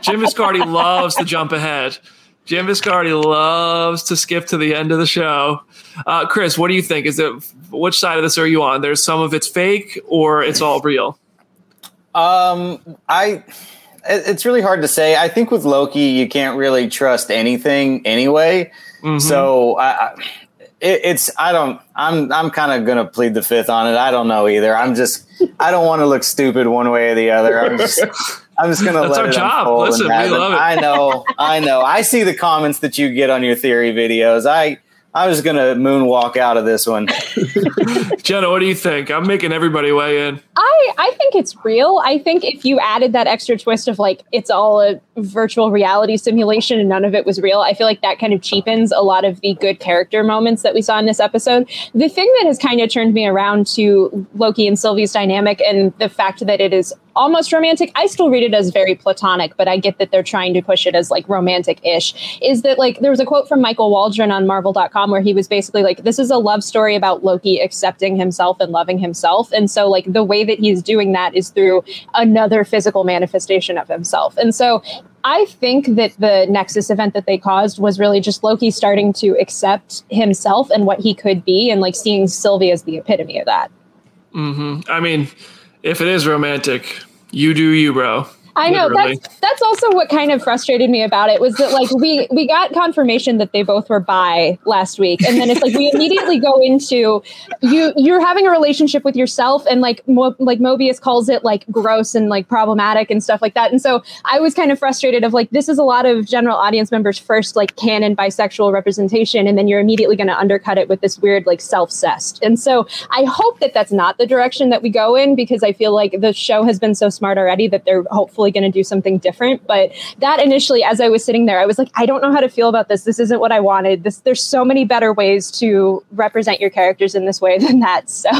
Jim Viscardi loves to jump ahead. Jim Viscardi loves to skip to the end of the show. Uh, Chris, what do you think? Is it which side of this are you on? There's some of it's fake or it's all real. Um, I it's really hard to say. I think with Loki, you can't really trust anything anyway. Mhm. So I, I it, it's I don't I'm I'm kind of gonna plead the fifth on it. I don't know either. I'm just I don't want to look stupid one way or the other. I'm just *laughs* I'm just gonna That's let our it job. Listen, we love it. I know, I know. I see the comments that you get on your theory videos. I I was gonna moonwalk out of this one. *laughs* Jenna, what do you think? I'm making everybody weigh in. I, I think it's real. I think if you added that extra twist of like it's all a virtual reality simulation and none of it was real, I feel like that kind of cheapens a lot of the good character moments that we saw in this episode. The thing that has kind of turned me around to Loki and Sylvie's dynamic and the fact that it is almost romantic. I still read it as very platonic, but I get that they're trying to push it as like romantic ish. Is that like there was a quote from Michael Waldron on Marvel.com where he was basically like, this is a love story about Loki accepting himself and loving himself. And so, like, the way that he's doing that is through another physical manifestation of himself. And so, I think that the Nexus event that they caused was really just Loki starting to accept himself and what he could be, and like seeing Sylvie as the epitome of that. Mm-hmm. I mean, if it is romantic, you do you, bro. I know. That's that's also what kind of frustrated me about it was that like we we got confirmation that they both were bi last week, and then it's like we *laughs* immediately go into you you're having a relationship with yourself, and like Mo, like Mobius calls it like gross and like problematic and stuff like that, and so I was kind of frustrated of like this is a lot of general audience members' first like canon bisexual representation, and then you're immediately going to undercut it with this weird like self cest, and so I hope that that's not the direction that we go in because I feel like the show has been so smart already that they're hopefully going to do something different. But that initially, as I was sitting there, I was like, I don't know how to feel about this. This isn't what I wanted. This there's so many better ways to represent your characters in this way *laughs* than that. So,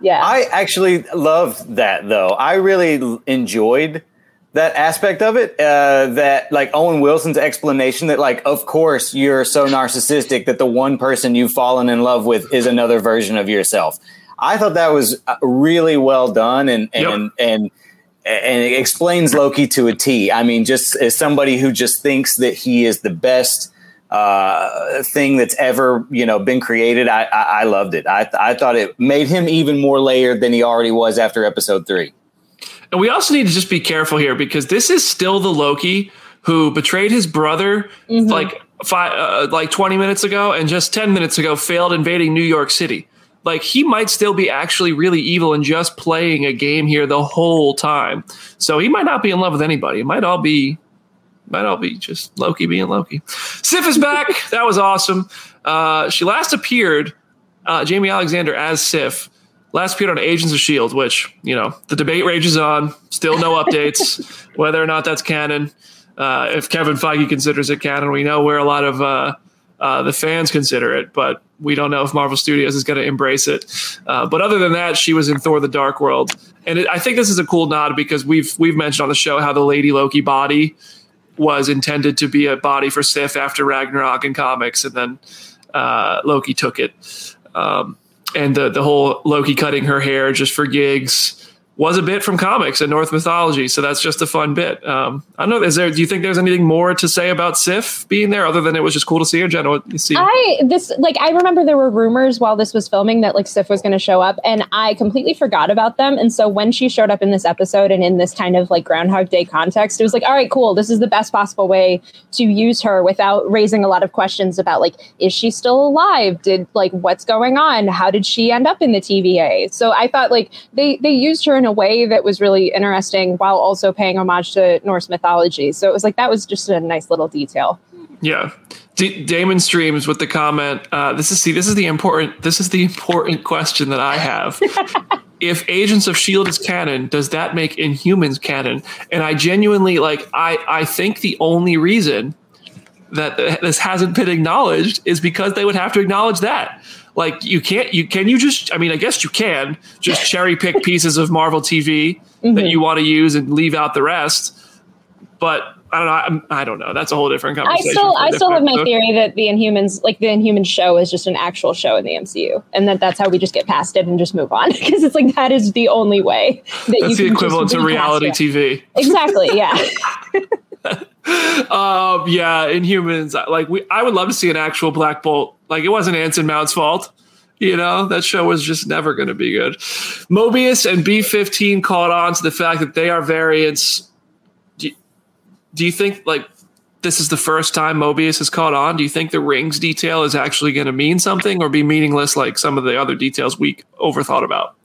yeah. I actually loved that though. I really enjoyed that aspect of it. Uh, that like Owen Wilson's explanation that like, of course, you're so narcissistic that the one person you've fallen in love with is another version of yourself. I thought that was uh, really well done and and yep. and and it explains Loki to a T. I mean, just as somebody who just thinks that he is the best uh, thing that's ever you know been created, I, I, I loved it. I, I thought it made him even more layered than he already was after episode three. And we also need to just be careful here because this is still the Loki who betrayed his brother mm-hmm. like five, uh, like twenty minutes ago, and just ten minutes ago failed invading New York City like he might still be actually really evil and just playing a game here the whole time. So he might not be in love with anybody. It might all be might all be just Loki being Loki. Sif is back. *laughs* that was awesome. Uh, she last appeared, uh, Jaimie Alexander as Sif, last appeared on Agents of Shield, which you know the debate rages on. Still no updates *laughs* whether or not that's canon. Uh, if Kevin Feige considers it canon, we know where a lot of uh, the fans consider it, but we don't know if Marvel Studios is going to embrace it. Uh, but other than that, she was in Thor: The Dark World, and it, I think this is a cool nod because we've we've mentioned on the show how the Lady Loki body was intended to be a body for Sif after Ragnarok in comics, and then uh, Loki took it. Um, and the the whole Loki cutting her hair just for gigs was a bit from comics and Norse mythology, so that's just a fun bit. Um, I don't know. Is there? Do you think there's anything more to say about Sif being there, other than it was just cool to see her? What you see? I this like I remember there were rumors while this was filming that like Sif was going to show up, and I completely forgot about them. And so when she showed up in this episode and in this kind of like Groundhog Day context, it was like, all right, cool. This is the best possible way to use her without raising a lot of questions about like, is she still alive? Did like what's going on? How did she end up in the TVA? So I thought like they they used her in a way that was really interesting while also paying homage to Norse mythology. So it was like that was just a nice little detail. Yeah. D- Damon streams with the comment. Uh, this is see. This is the important. This is the important question that I have. *laughs* if Agents of Shield is canon, does that make Inhumans canon? And I genuinely like. I I think the only reason that this hasn't been acknowledged is because they would have to acknowledge that like you can't you can you just i mean i guess you can just cherry pick *laughs* pieces of marvel tv mm-hmm. that you want to use and leave out the rest but I don't know. I'm, I do not know. That's a whole different conversation. I still, I still have my theory that the Inhumans, like the Inhumans show, is just an actual show in the MCU, and that that's how we just get past it and just move on *laughs* because it's like that is the only way that that's the equivalent to reality TV. Exactly. Yeah. *laughs* um, yeah, Inhumans. Like we, I would love to see an actual Black Bolt. Like it wasn't Anson Mount's fault. You know, that show was just never going to be good. Mobius and B15 caught on to the fact that they are variants. Do you, do you think like this is the first time Mobius has caught on? Do you think the rings detail is actually going to mean something or be meaningless like some of the other details we overthought about?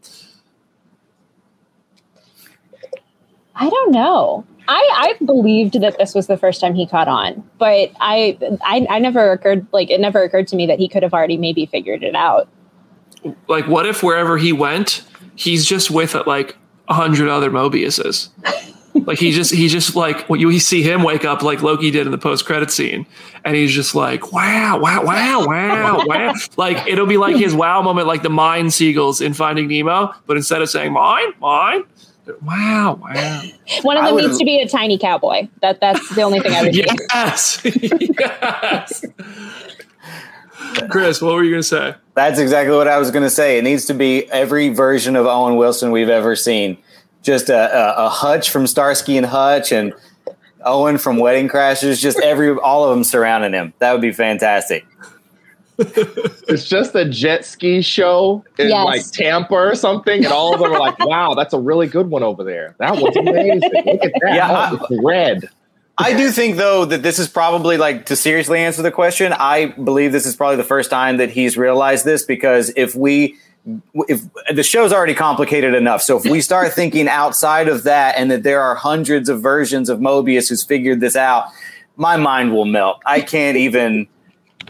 I don't know. I, I believed that this was the first time he caught on, but I, I I never occurred like it never occurred to me that he could have already maybe figured it out. Like, what if wherever he went, he's just with like a hundred other Mobiuses? like he just he just like you see him wake up like Loki did in the post credit scene, and he's just like wow wow wow wow wow like it'll be like his wow moment like the mine seagulls in Finding Nemo, but instead of saying mine mine Wow, wow. *laughs* One of them needs to be a tiny cowboy. That that's the only thing I would *laughs* do. Yes. *laughs* yes. Chris, what were you going to say? That's exactly what I was going to say. It needs to be every version of Owen Wilson we've ever seen. Just a, a, a Hutch from Starsky and Hutch and Owen from Wedding Crashers. Just every all of them surrounding him. That would be fantastic. It's just a jet ski show in Yes. like Tampa or something, and all of them are like, "Wow, that's a really good one over there. That was amazing. Look at that. Yeah, it's red." I do think though that this is probably like to seriously answer the question. I believe this is probably the first time that he's realized this because if we if the show's already complicated enough, so if we start thinking outside of that and that there are hundreds of versions of Mobius who's figured this out, my mind will melt. I can't even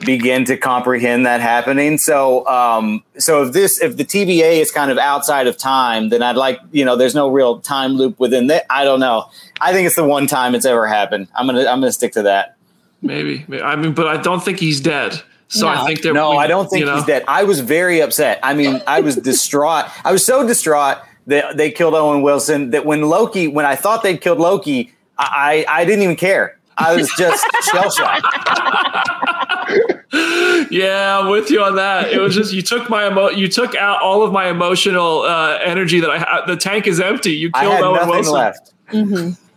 begin to comprehend that happening. So, um, so if this, if the TVA is kind of outside of time, then I'd like, you know, there's no real time loop within that. I don't know. I think it's the one time it's ever happened. I'm gonna, I'm gonna stick to that. Maybe. I mean, but I don't think he's dead. So I think there. No, we- I don't think you know, he's dead. I was very upset. I mean, I was distraught. I was so distraught that they killed Owen Wilson that when Loki, when I thought they'd killed Loki, I, I, I didn't even care. I was just *laughs* shell shocked. *gasps* Yeah, I'm with you on that. It was just you took my emo- you took out all of my emotional uh, energy that I had. The tank is empty. You I killed had Owen nothing Wilson. left. *laughs*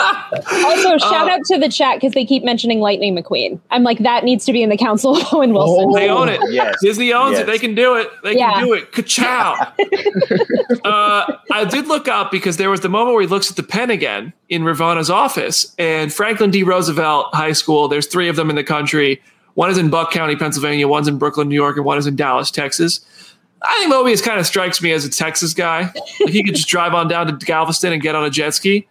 Also, shout out to the chat because they keep mentioning Lightning McQueen. I'm like, that needs to be in the Council of Owen Wilson. They own it. Yes. Disney owns Yes. it. They can do it. They Yeah. can do it. Ka-chow. *laughs* uh, I did look up because there was the moment where he looks at the pen again in Ravonna's office and Franklin D. Roosevelt High School. There's three of them in the country. One is in Buck County, Pennsylvania. One's in Brooklyn, New York, and one is in Dallas, Texas. I think Mobius kind of strikes me as a Texas guy. Like he could just drive on down to Galveston and get on a jet ski.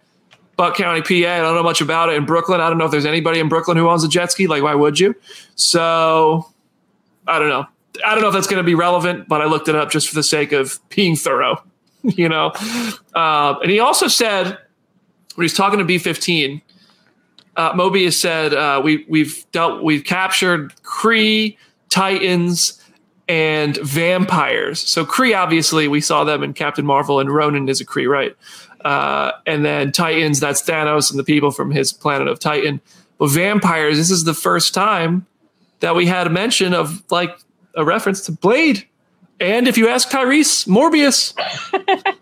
Buck County, PA. I don't know much about it. In Brooklyn, I don't know if there's anybody in Brooklyn who owns a jet ski. Like, why would you? So, I don't know. I don't know if that's going to be relevant, but I looked it up just for the sake of being thorough. *laughs* You know, uh, and he also said when he's talking to B15, uh, Mobius said uh, we we've dealt we've captured Kree, Titans, and vampires. So Kree, obviously, we saw them in Captain Marvel, and Ronan is a Kree, right? Uh, and then Titans, that's Thanos and the people from his planet of Titan. But vampires, this is the first time that we had a mention of like a reference to Blade. And if you ask Tyrese, Morbius. *laughs*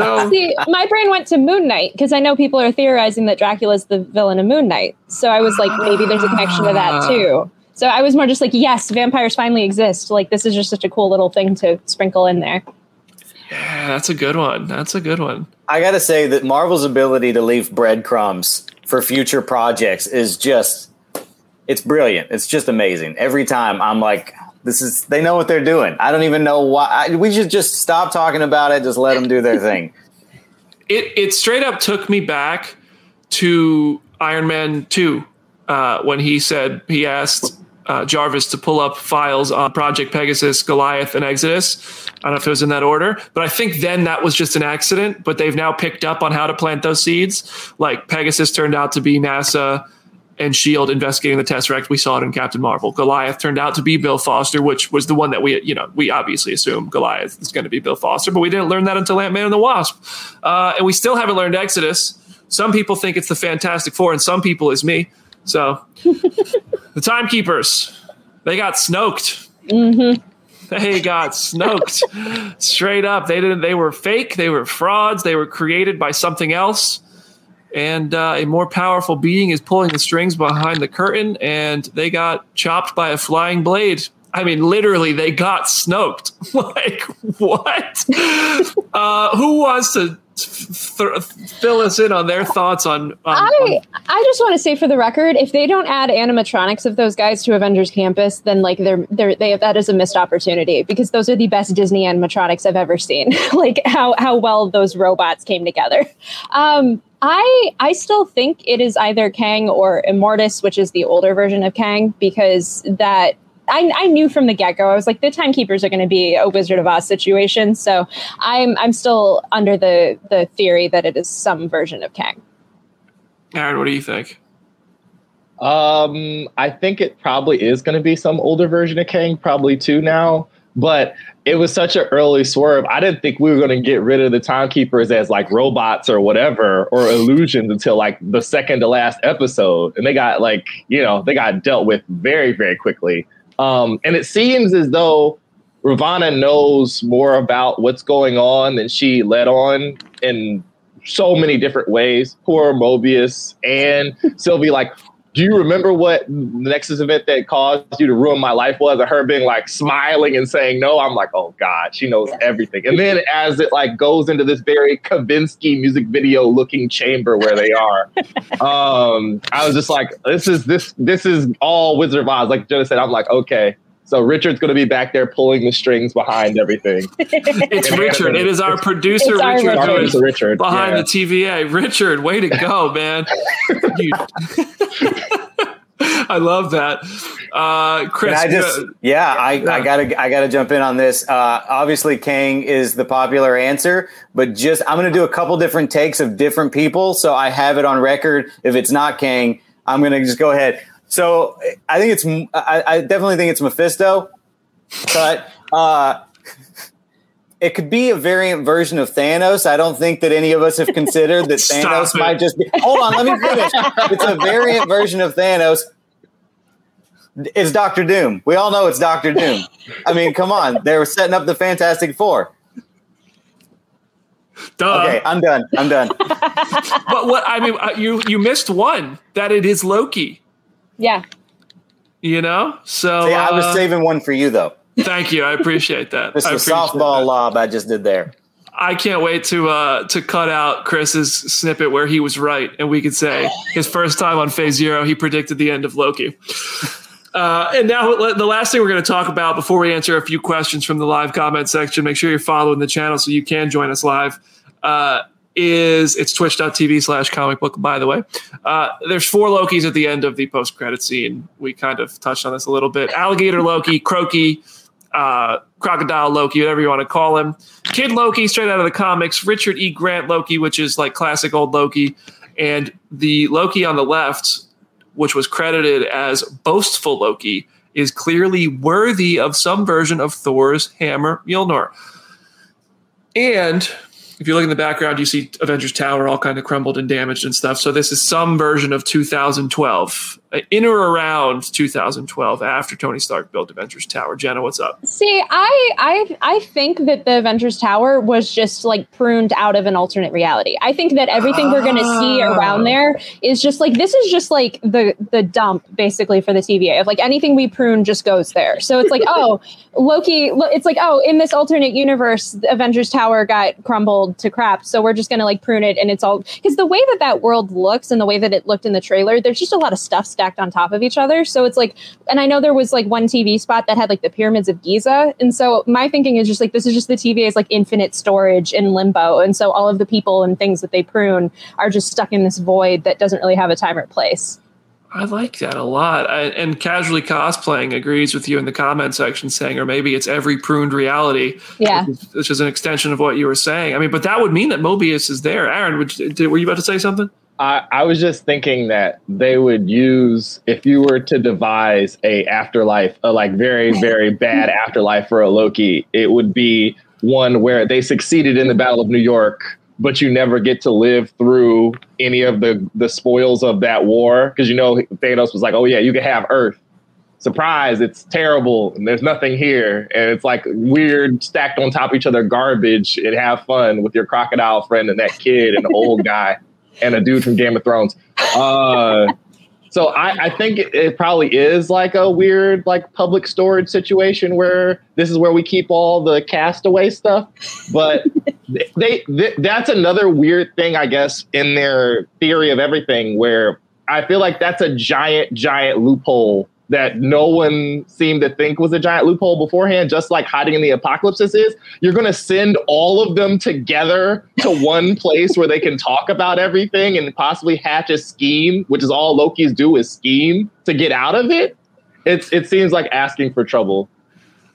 so *laughs* See, my brain went to Moon Knight because I know people are theorizing that Dracula's the villain of Moon Knight. So I was like, maybe there's a connection to that too. So I was more just like, yes, vampires finally exist. Like this is just such a cool little thing to sprinkle in there. yeah, that's a good one. That's a good one. I got to say that Marvel's ability to leave breadcrumbs for future projects is just it's brilliant. It's just amazing. Every time I'm like this is they know what they're doing. I don't even know why I, we should just stop talking about it, just let them do their thing. *laughs* it it straight up took me back to Iron Man two uh, when he said he asked uh, Jarvis to pull up files on Project Pegasus, Goliath, and Exodus. I don't know if it was in that order, but I think then that was just an accident. But they've now picked up on how to plant those seeds. Like Pegasus turned out to be NASA and Shield investigating the Tesseract. We saw it in Captain Marvel. Goliath turned out to be Bill Foster, which was the one that we, you know, we obviously assume Goliath is going to be Bill Foster, but we didn't learn that until Ant Man and the Wasp, uh, and we still haven't learned Exodus. Some people think it's the Fantastic Four, and some people is me. So, *laughs* the Timekeepers, they got snoked. They got snoked *laughs* straight up. They didn't. They were fake. They were frauds. They were created by something else and uh, a more powerful being is pulling the strings behind the curtain, and they got chopped by a flying blade. I mean, literally, they got snoked. *laughs* like, what? uh, who wants to th- fill us in on their thoughts on? on, I on I just want to say for the record, if they don't add animatronics of those guys to Avengers Campus, then like they're they're they that is a missed opportunity because those are the best Disney animatronics I've ever seen. *laughs* like how how well those robots came together. Um, I I still think it is either Kang or Immortus, which is the older version of Kang, because that. I, I knew from the get go. I was like, the timekeepers are going to be a Wizard of Oz situation. So I'm I'm still under the the theory that it is some version of Kang. Aaron, what do you think? Um, I think it probably is going to be some older version of Kang, probably two now. But it was such an early swerve. I didn't think we were going to get rid of the timekeepers as like robots or whatever or illusions until like the second to last episode, and they got like you know they got dealt with very very quickly. Um, and it seems as though Ravonna knows more about what's going on than she let on in so many different ways. Poor Mobius and Sylvie, like, do you remember what the Nexus event that caused you to ruin my life was? And her being like smiling and saying no. I'm like, oh God, she knows everything. And then as it like goes into this very Kavinsky music video looking chamber where they are, *laughs* um, I was just like, this is this this is all Wizard of Oz. Like Jenna said, I'm like, okay. So Richard's going to be back there pulling the strings behind everything. *laughs* it's Richard. It is our producer, It's our Richard, Richard. who is Producer Richard, behind yeah. the TVA. Richard, way to go, man. *laughs* *laughs* I love that. Uh, Chris, I just, uh, yeah, I, Yeah. I gotta, I gotta jump in on this. Uh, obviously, Kang is the popular answer, but just I'm gonna do a couple different takes of different people, so I have it on record. If it's not Kang, I'm gonna just go ahead. So I think it's, I, I definitely think it's Mephisto, but uh, it could be a variant version of Thanos. I don't think that any of us have considered that *laughs* Thanos it. might just be. Hold on, let me finish. It's a variant version of Thanos. It's Doctor Doom. We all know it's Doctor Doom. I mean, come on. They were setting up the Fantastic Four. duh. Okay, I'm done. I'm done. *laughs* But what I mean, uh, you you missed one that it is Loki. Yeah. You know, so See, I was uh, saving one for you, though. thank you. I appreciate that. This I is a softball that. lob I just did there. I can't wait to uh, to cut out Chris's snippet where he was right, and we could say his first time on Phase Zero, he predicted the end of Loki. Uh, and now the last thing we're going to talk about before we answer a few questions from the live comment section. Make sure you're following the channel so you can join us live. Uh, is it's twitch.tv slash comic book by the way uh, there's four lokis at the end of the post-credit scene we kind of touched on this a little bit alligator loki croaky uh, crocodile Loki, whatever you want to call him. Kid Loki, straight out of the comics. Richard E. Grant Loki, which is like classic old Loki. And the Loki on the left, which was credited as boastful Loki, is clearly worthy of some version of Thor's hammer Mjolnir. And if you look in the background, you see Avengers Tower all kind of crumbled and damaged and stuff. So this is some version of 2012, uh, in or around 2012, after Tony Stark built Avengers Tower. Jenna, what's up? See, I I I think that the Avengers Tower was just like pruned out of an alternate reality. I think that everything we're going to see Ah. around there is just like this is just like the the dump basically for the TVA. Of like anything we prune just goes there. So it's like *laughs* oh Loki. It's like oh in this alternate universe, the Avengers Tower got crumbled to crap. So we're just going to like prune it, and it's all because the way that that world looks and the way that it looked in the trailer, there's just a lot of stuff stacked on top of each other. So it's like and I know there was like one TV spot that had like the pyramids of Giza. And so my thinking is just like this is just the TVA's like infinite storage in limbo. And so all of the people and things that they prune are just stuck in this void that doesn't really have a time or place. I like that a lot. I, and casually cosplaying agrees with you in the comment section, saying, or maybe it's every pruned reality, Yeah. which is, which is an extension of what you were saying. I mean, but that would mean that Mobius is there. Aaron, would, you- did, were you about to say something? I, I was just thinking that they would use if you were to devise a afterlife, a like very *laughs* very bad afterlife for a Loki, it would be one where they succeeded in the Battle of New York, but you never get to live through any of the the spoils of that war because you know Thanos was like, oh yeah, you can have Earth. Surprise! It's terrible, and there's nothing here, and it's like weird stacked on top of each other garbage. And have fun with your crocodile friend and that kid and the old *laughs* guy and a dude from Game of Thrones. Uh, so I, I think it, it probably is like a weird like public storage situation where this is where we keep all the castaway stuff. But they, they that's another weird thing, I guess, in their theory of everything, where I feel like that's a giant, giant loophole that no one seemed to think was a giant loophole beforehand, just like hiding in the apocalypses is. You're going to send all of them together to one *laughs* place where they can talk about everything and possibly hatch a scheme, which is all Loki's do is scheme to get out of it. It's it seems like asking for trouble.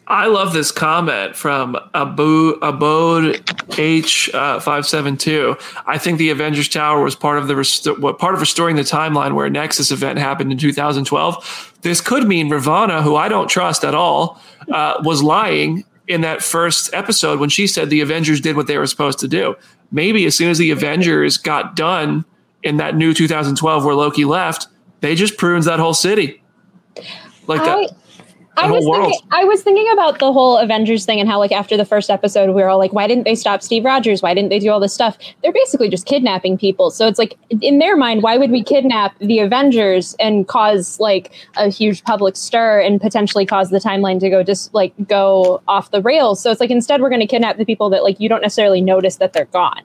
I love this comment from Abu Abode H uh. I think the Avengers Tower was part of the rest- what part of restoring the timeline where Nexus event happened in 2012. This could mean Ravonna, who I don't trust at all, uh, was lying in that first episode when she said the Avengers did what they were supposed to do. Maybe as soon as the Avengers got done in that new 2012 where Loki left, they just prunes that whole city. Like that. I, was, thinking, I was thinking about the whole Avengers thing and how, like, after the first episode, we were all like, why didn't they stop Steve Rogers? Why didn't they do all this stuff? They're basically just kidnapping people. So it's like, in their mind, why would we kidnap the Avengers and cause, like, a huge public stir and potentially cause the timeline to go just, like, go off the rails? So it's like, instead, we're going to kidnap the people that, like, you don't necessarily notice that they're gone.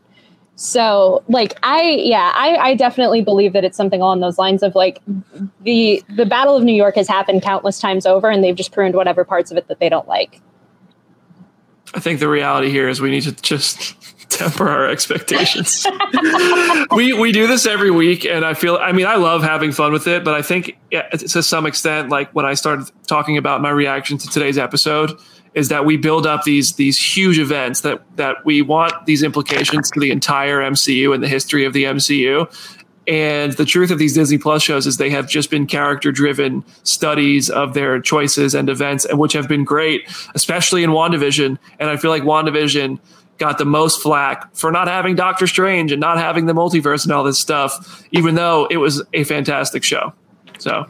So like I yeah, I, I definitely believe that it's something along those lines of like the the Battle of New York has happened countless times over and they've just pruned whatever parts of it that they don't like. I think the reality here is we need to just *laughs* temper our expectations. *laughs* we we do this every week, and I feel. I mean, I love having fun with it, but I think yeah, to some extent, like when I started talking about my reaction to today's episode, is that we build up these these huge events that that we want these implications to the entire MCU and the history of the MCU. And the truth of these Disney Plus shows is they have just been character driven studies of their choices and events, and which have been great, especially in WandaVision. And I feel like WandaVision got the most flack for not having Doctor Strange and not having the multiverse and all this stuff, even though it was a fantastic show. So,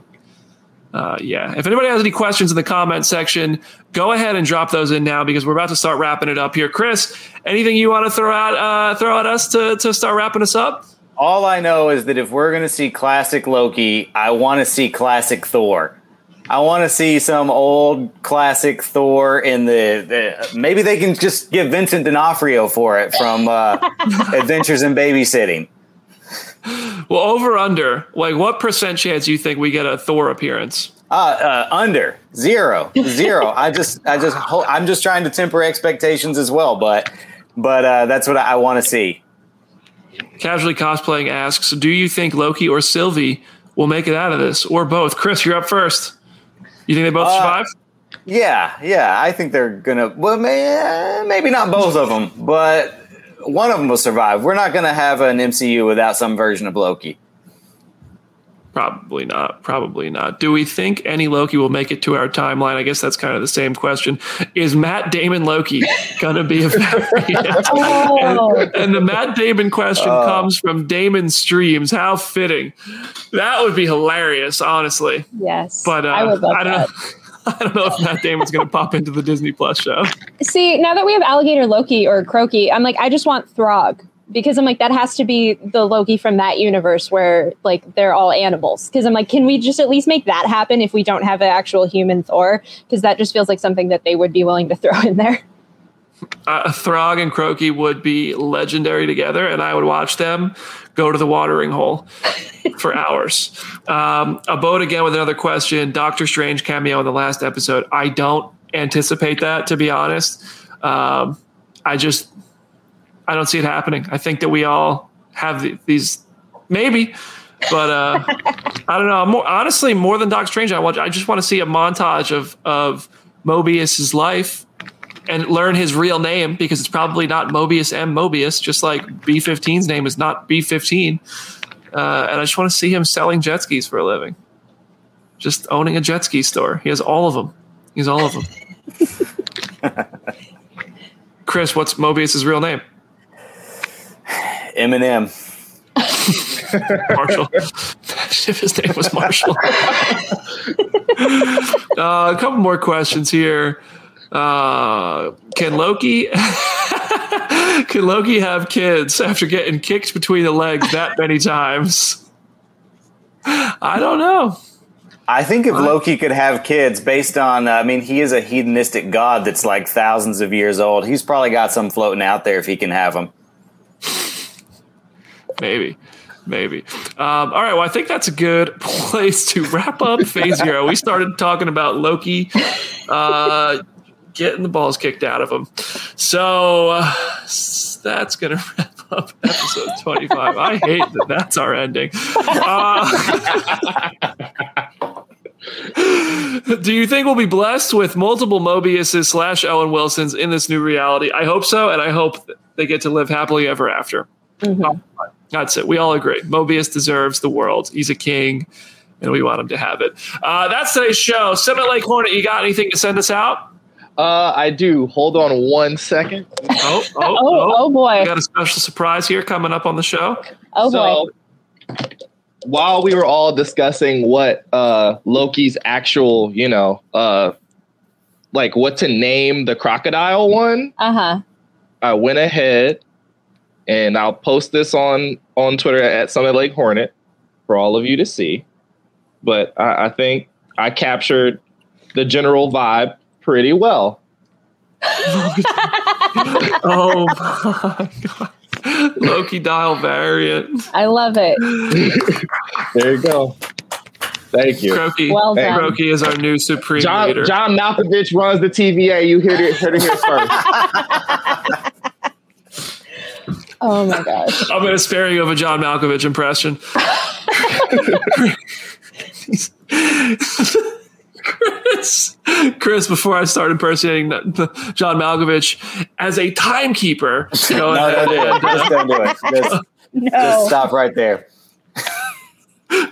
uh, yeah. If anybody has any questions in the comment section, go ahead and drop those in now because we're about to start wrapping it up here. Chris, anything you want to throw out uh, throw at us to, to start wrapping us up? All I know is that if we're going to see classic Loki, I want to see classic Thor. I want to see some old classic Thor in the, the maybe they can just give Vincent D'Onofrio for it from uh, *laughs* Adventures in Babysitting. Well, over under, like what percent chance you think we get a Thor appearance? Uh, uh, under zero, zero. I just, I just, I'm just trying to temper expectations as well, but, but uh, that's what I, I want to see. Casually cosplaying asks, "Do you think Loki or Sylvie will make it out of this, or both?" Chris, you're up first. You think they both Uh, survive? Yeah, yeah. I think they're gonna. Well, may, maybe not both of them, but one of them will survive. We're not gonna have an MCU without some version of Loki. Probably not. Probably not. Do we think any Loki will make it to our timeline? I guess that's kind of the same question. Is Matt Damon Loki going to be a *laughs* variant? Oh. and, and the Matt Damon question comes from Damon Streams. How fitting. That would be hilarious, honestly. Yes. But uh, I would love I don't that. know. *laughs* I don't know if Matt Damon's going to pop into the Disney Plus show. See, now that we have Alligator Loki or Croaky, I'm like, I just want Throg because I'm like, that has to be the Loki from that universe where like they're all animals. Because I'm like, can we just at least make that happen if we don't have an actual human Thor? Because that just feels like something that they would be willing to throw in there. Uh, Throg and Croaky would be legendary together, and I would watch them go to the watering hole *laughs* for hours. Um, Abode again with another question. Doctor Strange cameo in the last episode. I don't anticipate that, to be honest. Um, I just, I don't see it happening. I think that we all have the, these, maybe, but uh, I don't know. More honestly, more than Doctor Strange, I want. I just want to see a montage of of Mobius's life and learn his real name because it's probably not Mobius M. Mobius, just like B15's name is not B15. Uh, and I just want to see him selling jet skis for a living, just owning a jet ski store. He has all of them. He has all of them. *laughs* Chris, what's Mobius's real name? Eminem. Marshall. *laughs* if his name was Marshall. *laughs* uh, a couple more questions here. Uh, can Loki *laughs* can Loki have kids after getting kicked between the legs that many *laughs* times? I don't know. I think if Loki could have kids based on, uh, I mean, he is a hedonistic god that's like thousands of years old. He's probably got some floating out there if he can have them. Maybe. Maybe. Um, all right. Well, I think that's a good *laughs* place to wrap up Phase Zero. We started talking about Loki uh, getting the balls kicked out of him. So uh, that's going *laughs* to wrap up episode 25. I hate that that's our ending. Uh, *laughs* Do you think we'll be blessed with multiple Mobiuses slash Owen Wilsons in this new reality? I hope so, and I hope they get to live happily ever after. Mhm. That's it. We all agree. Mobius deserves the world. He's a king, and we want him to have it. Uh, that's today's show. Summit Lake Hornet, you got anything to send us out? Uh, I do. Hold on one second. Oh, oh, *laughs* Oh, oh. oh boy. We got a special surprise here coming up on the show. Oh boy. While we were all discussing what uh, Loki's actual, you know, uh, like what to name the crocodile one, Uh huh. I went ahead and I'll post this on on Twitter at Summit Lake Hornet for all of you to see. But I, I think I captured the general vibe pretty well. *laughs* Oh my god. Loki dial variant. I love it. There you go. Thank you. Croaky. Well Hey, done. Croaky is our new supreme John, leader. John Malkovich runs the TVA. You heard it, heard it here first. *laughs* Oh my gosh. I'm going to spare you of a John Malkovich impression. *laughs* Chris, Chris, before I start impersonating the- the John Malkovich as a timekeeper, go *laughs* No, ahead don't do it. Just don't do it. Just, *laughs* just stop right there.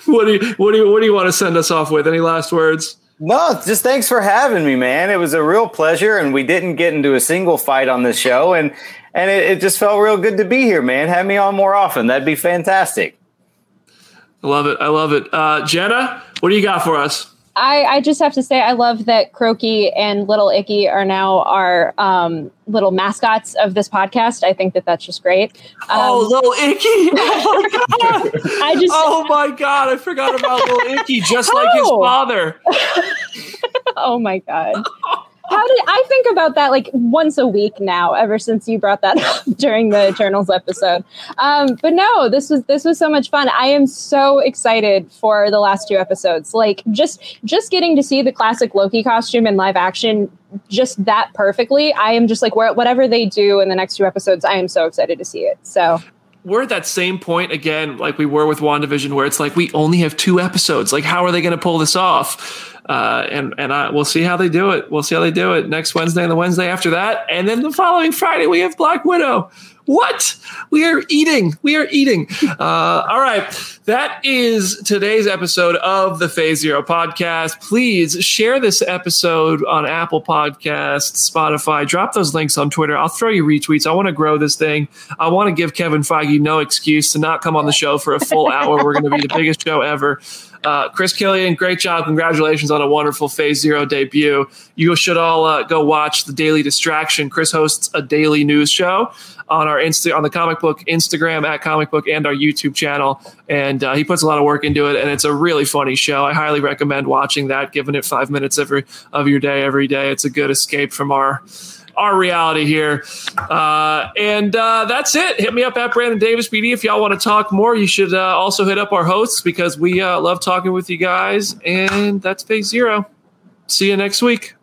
what do you what do you what do you want to send us off with? Any last words? No, just thanks for having me, man. It was a real pleasure, and we didn't get into a single fight on this show, and and it, it just felt real good to be here, man. Have me on more often. That'd be fantastic. I love it. I love it. Uh, Jenna, what do you got for us? I, I just have to say I love that Croaky and Little Icky are now our um, little mascots of this podcast. I think that that's just great. Um, oh, little Icky! *laughs* Oh my god! I just Oh my god! I forgot about little Icky, just like his father. *laughs* oh my god. *laughs* How did I think about that like once a week now? Ever since you brought that *laughs* up during the Eternals episode, um, but no, this was this was so much fun. I am so excited for the last two episodes. Like just just getting to see the classic Loki costume in live action, just that perfectly. I am just like whatever they do in the next two episodes, I am so excited to see it. So we're at that same point again, like we were with WandaVision, where it's like we only have two episodes. Like, how are they going to pull this off? Uh, and and I, we'll see how they do it. We'll see how they do it next Wednesday and the Wednesday after that, and then the following Friday we have Black Widow. What? We are eating. We are eating. Uh, all right. That is today's episode of the Phase Zero podcast. Please share this episode on Apple Podcasts, Spotify. Drop those links on Twitter. I'll throw you retweets. I want to grow this thing. I want to give Kevin Feige no excuse to not come on the show for a full hour. We're going to be the biggest show ever. Uh, Chris Killian, great job. Congratulations on a wonderful Phase Zero debut. You should all uh, go watch the Daily Distraction. Chris hosts a daily news show on our Insta on the comic book Instagram at comic book and our YouTube channel. And uh, he puts a lot of work into it, and it's a really funny show. I highly recommend watching that, giving it five minutes every of your day every day. It's a good escape from our our reality here. Uh, and uh, that's it. Hit me up at Brandon Davis BD if y'all want to talk more. You should uh, also hit up our hosts because we uh, love talking with you guys. And that's Phase Zero. See you next week.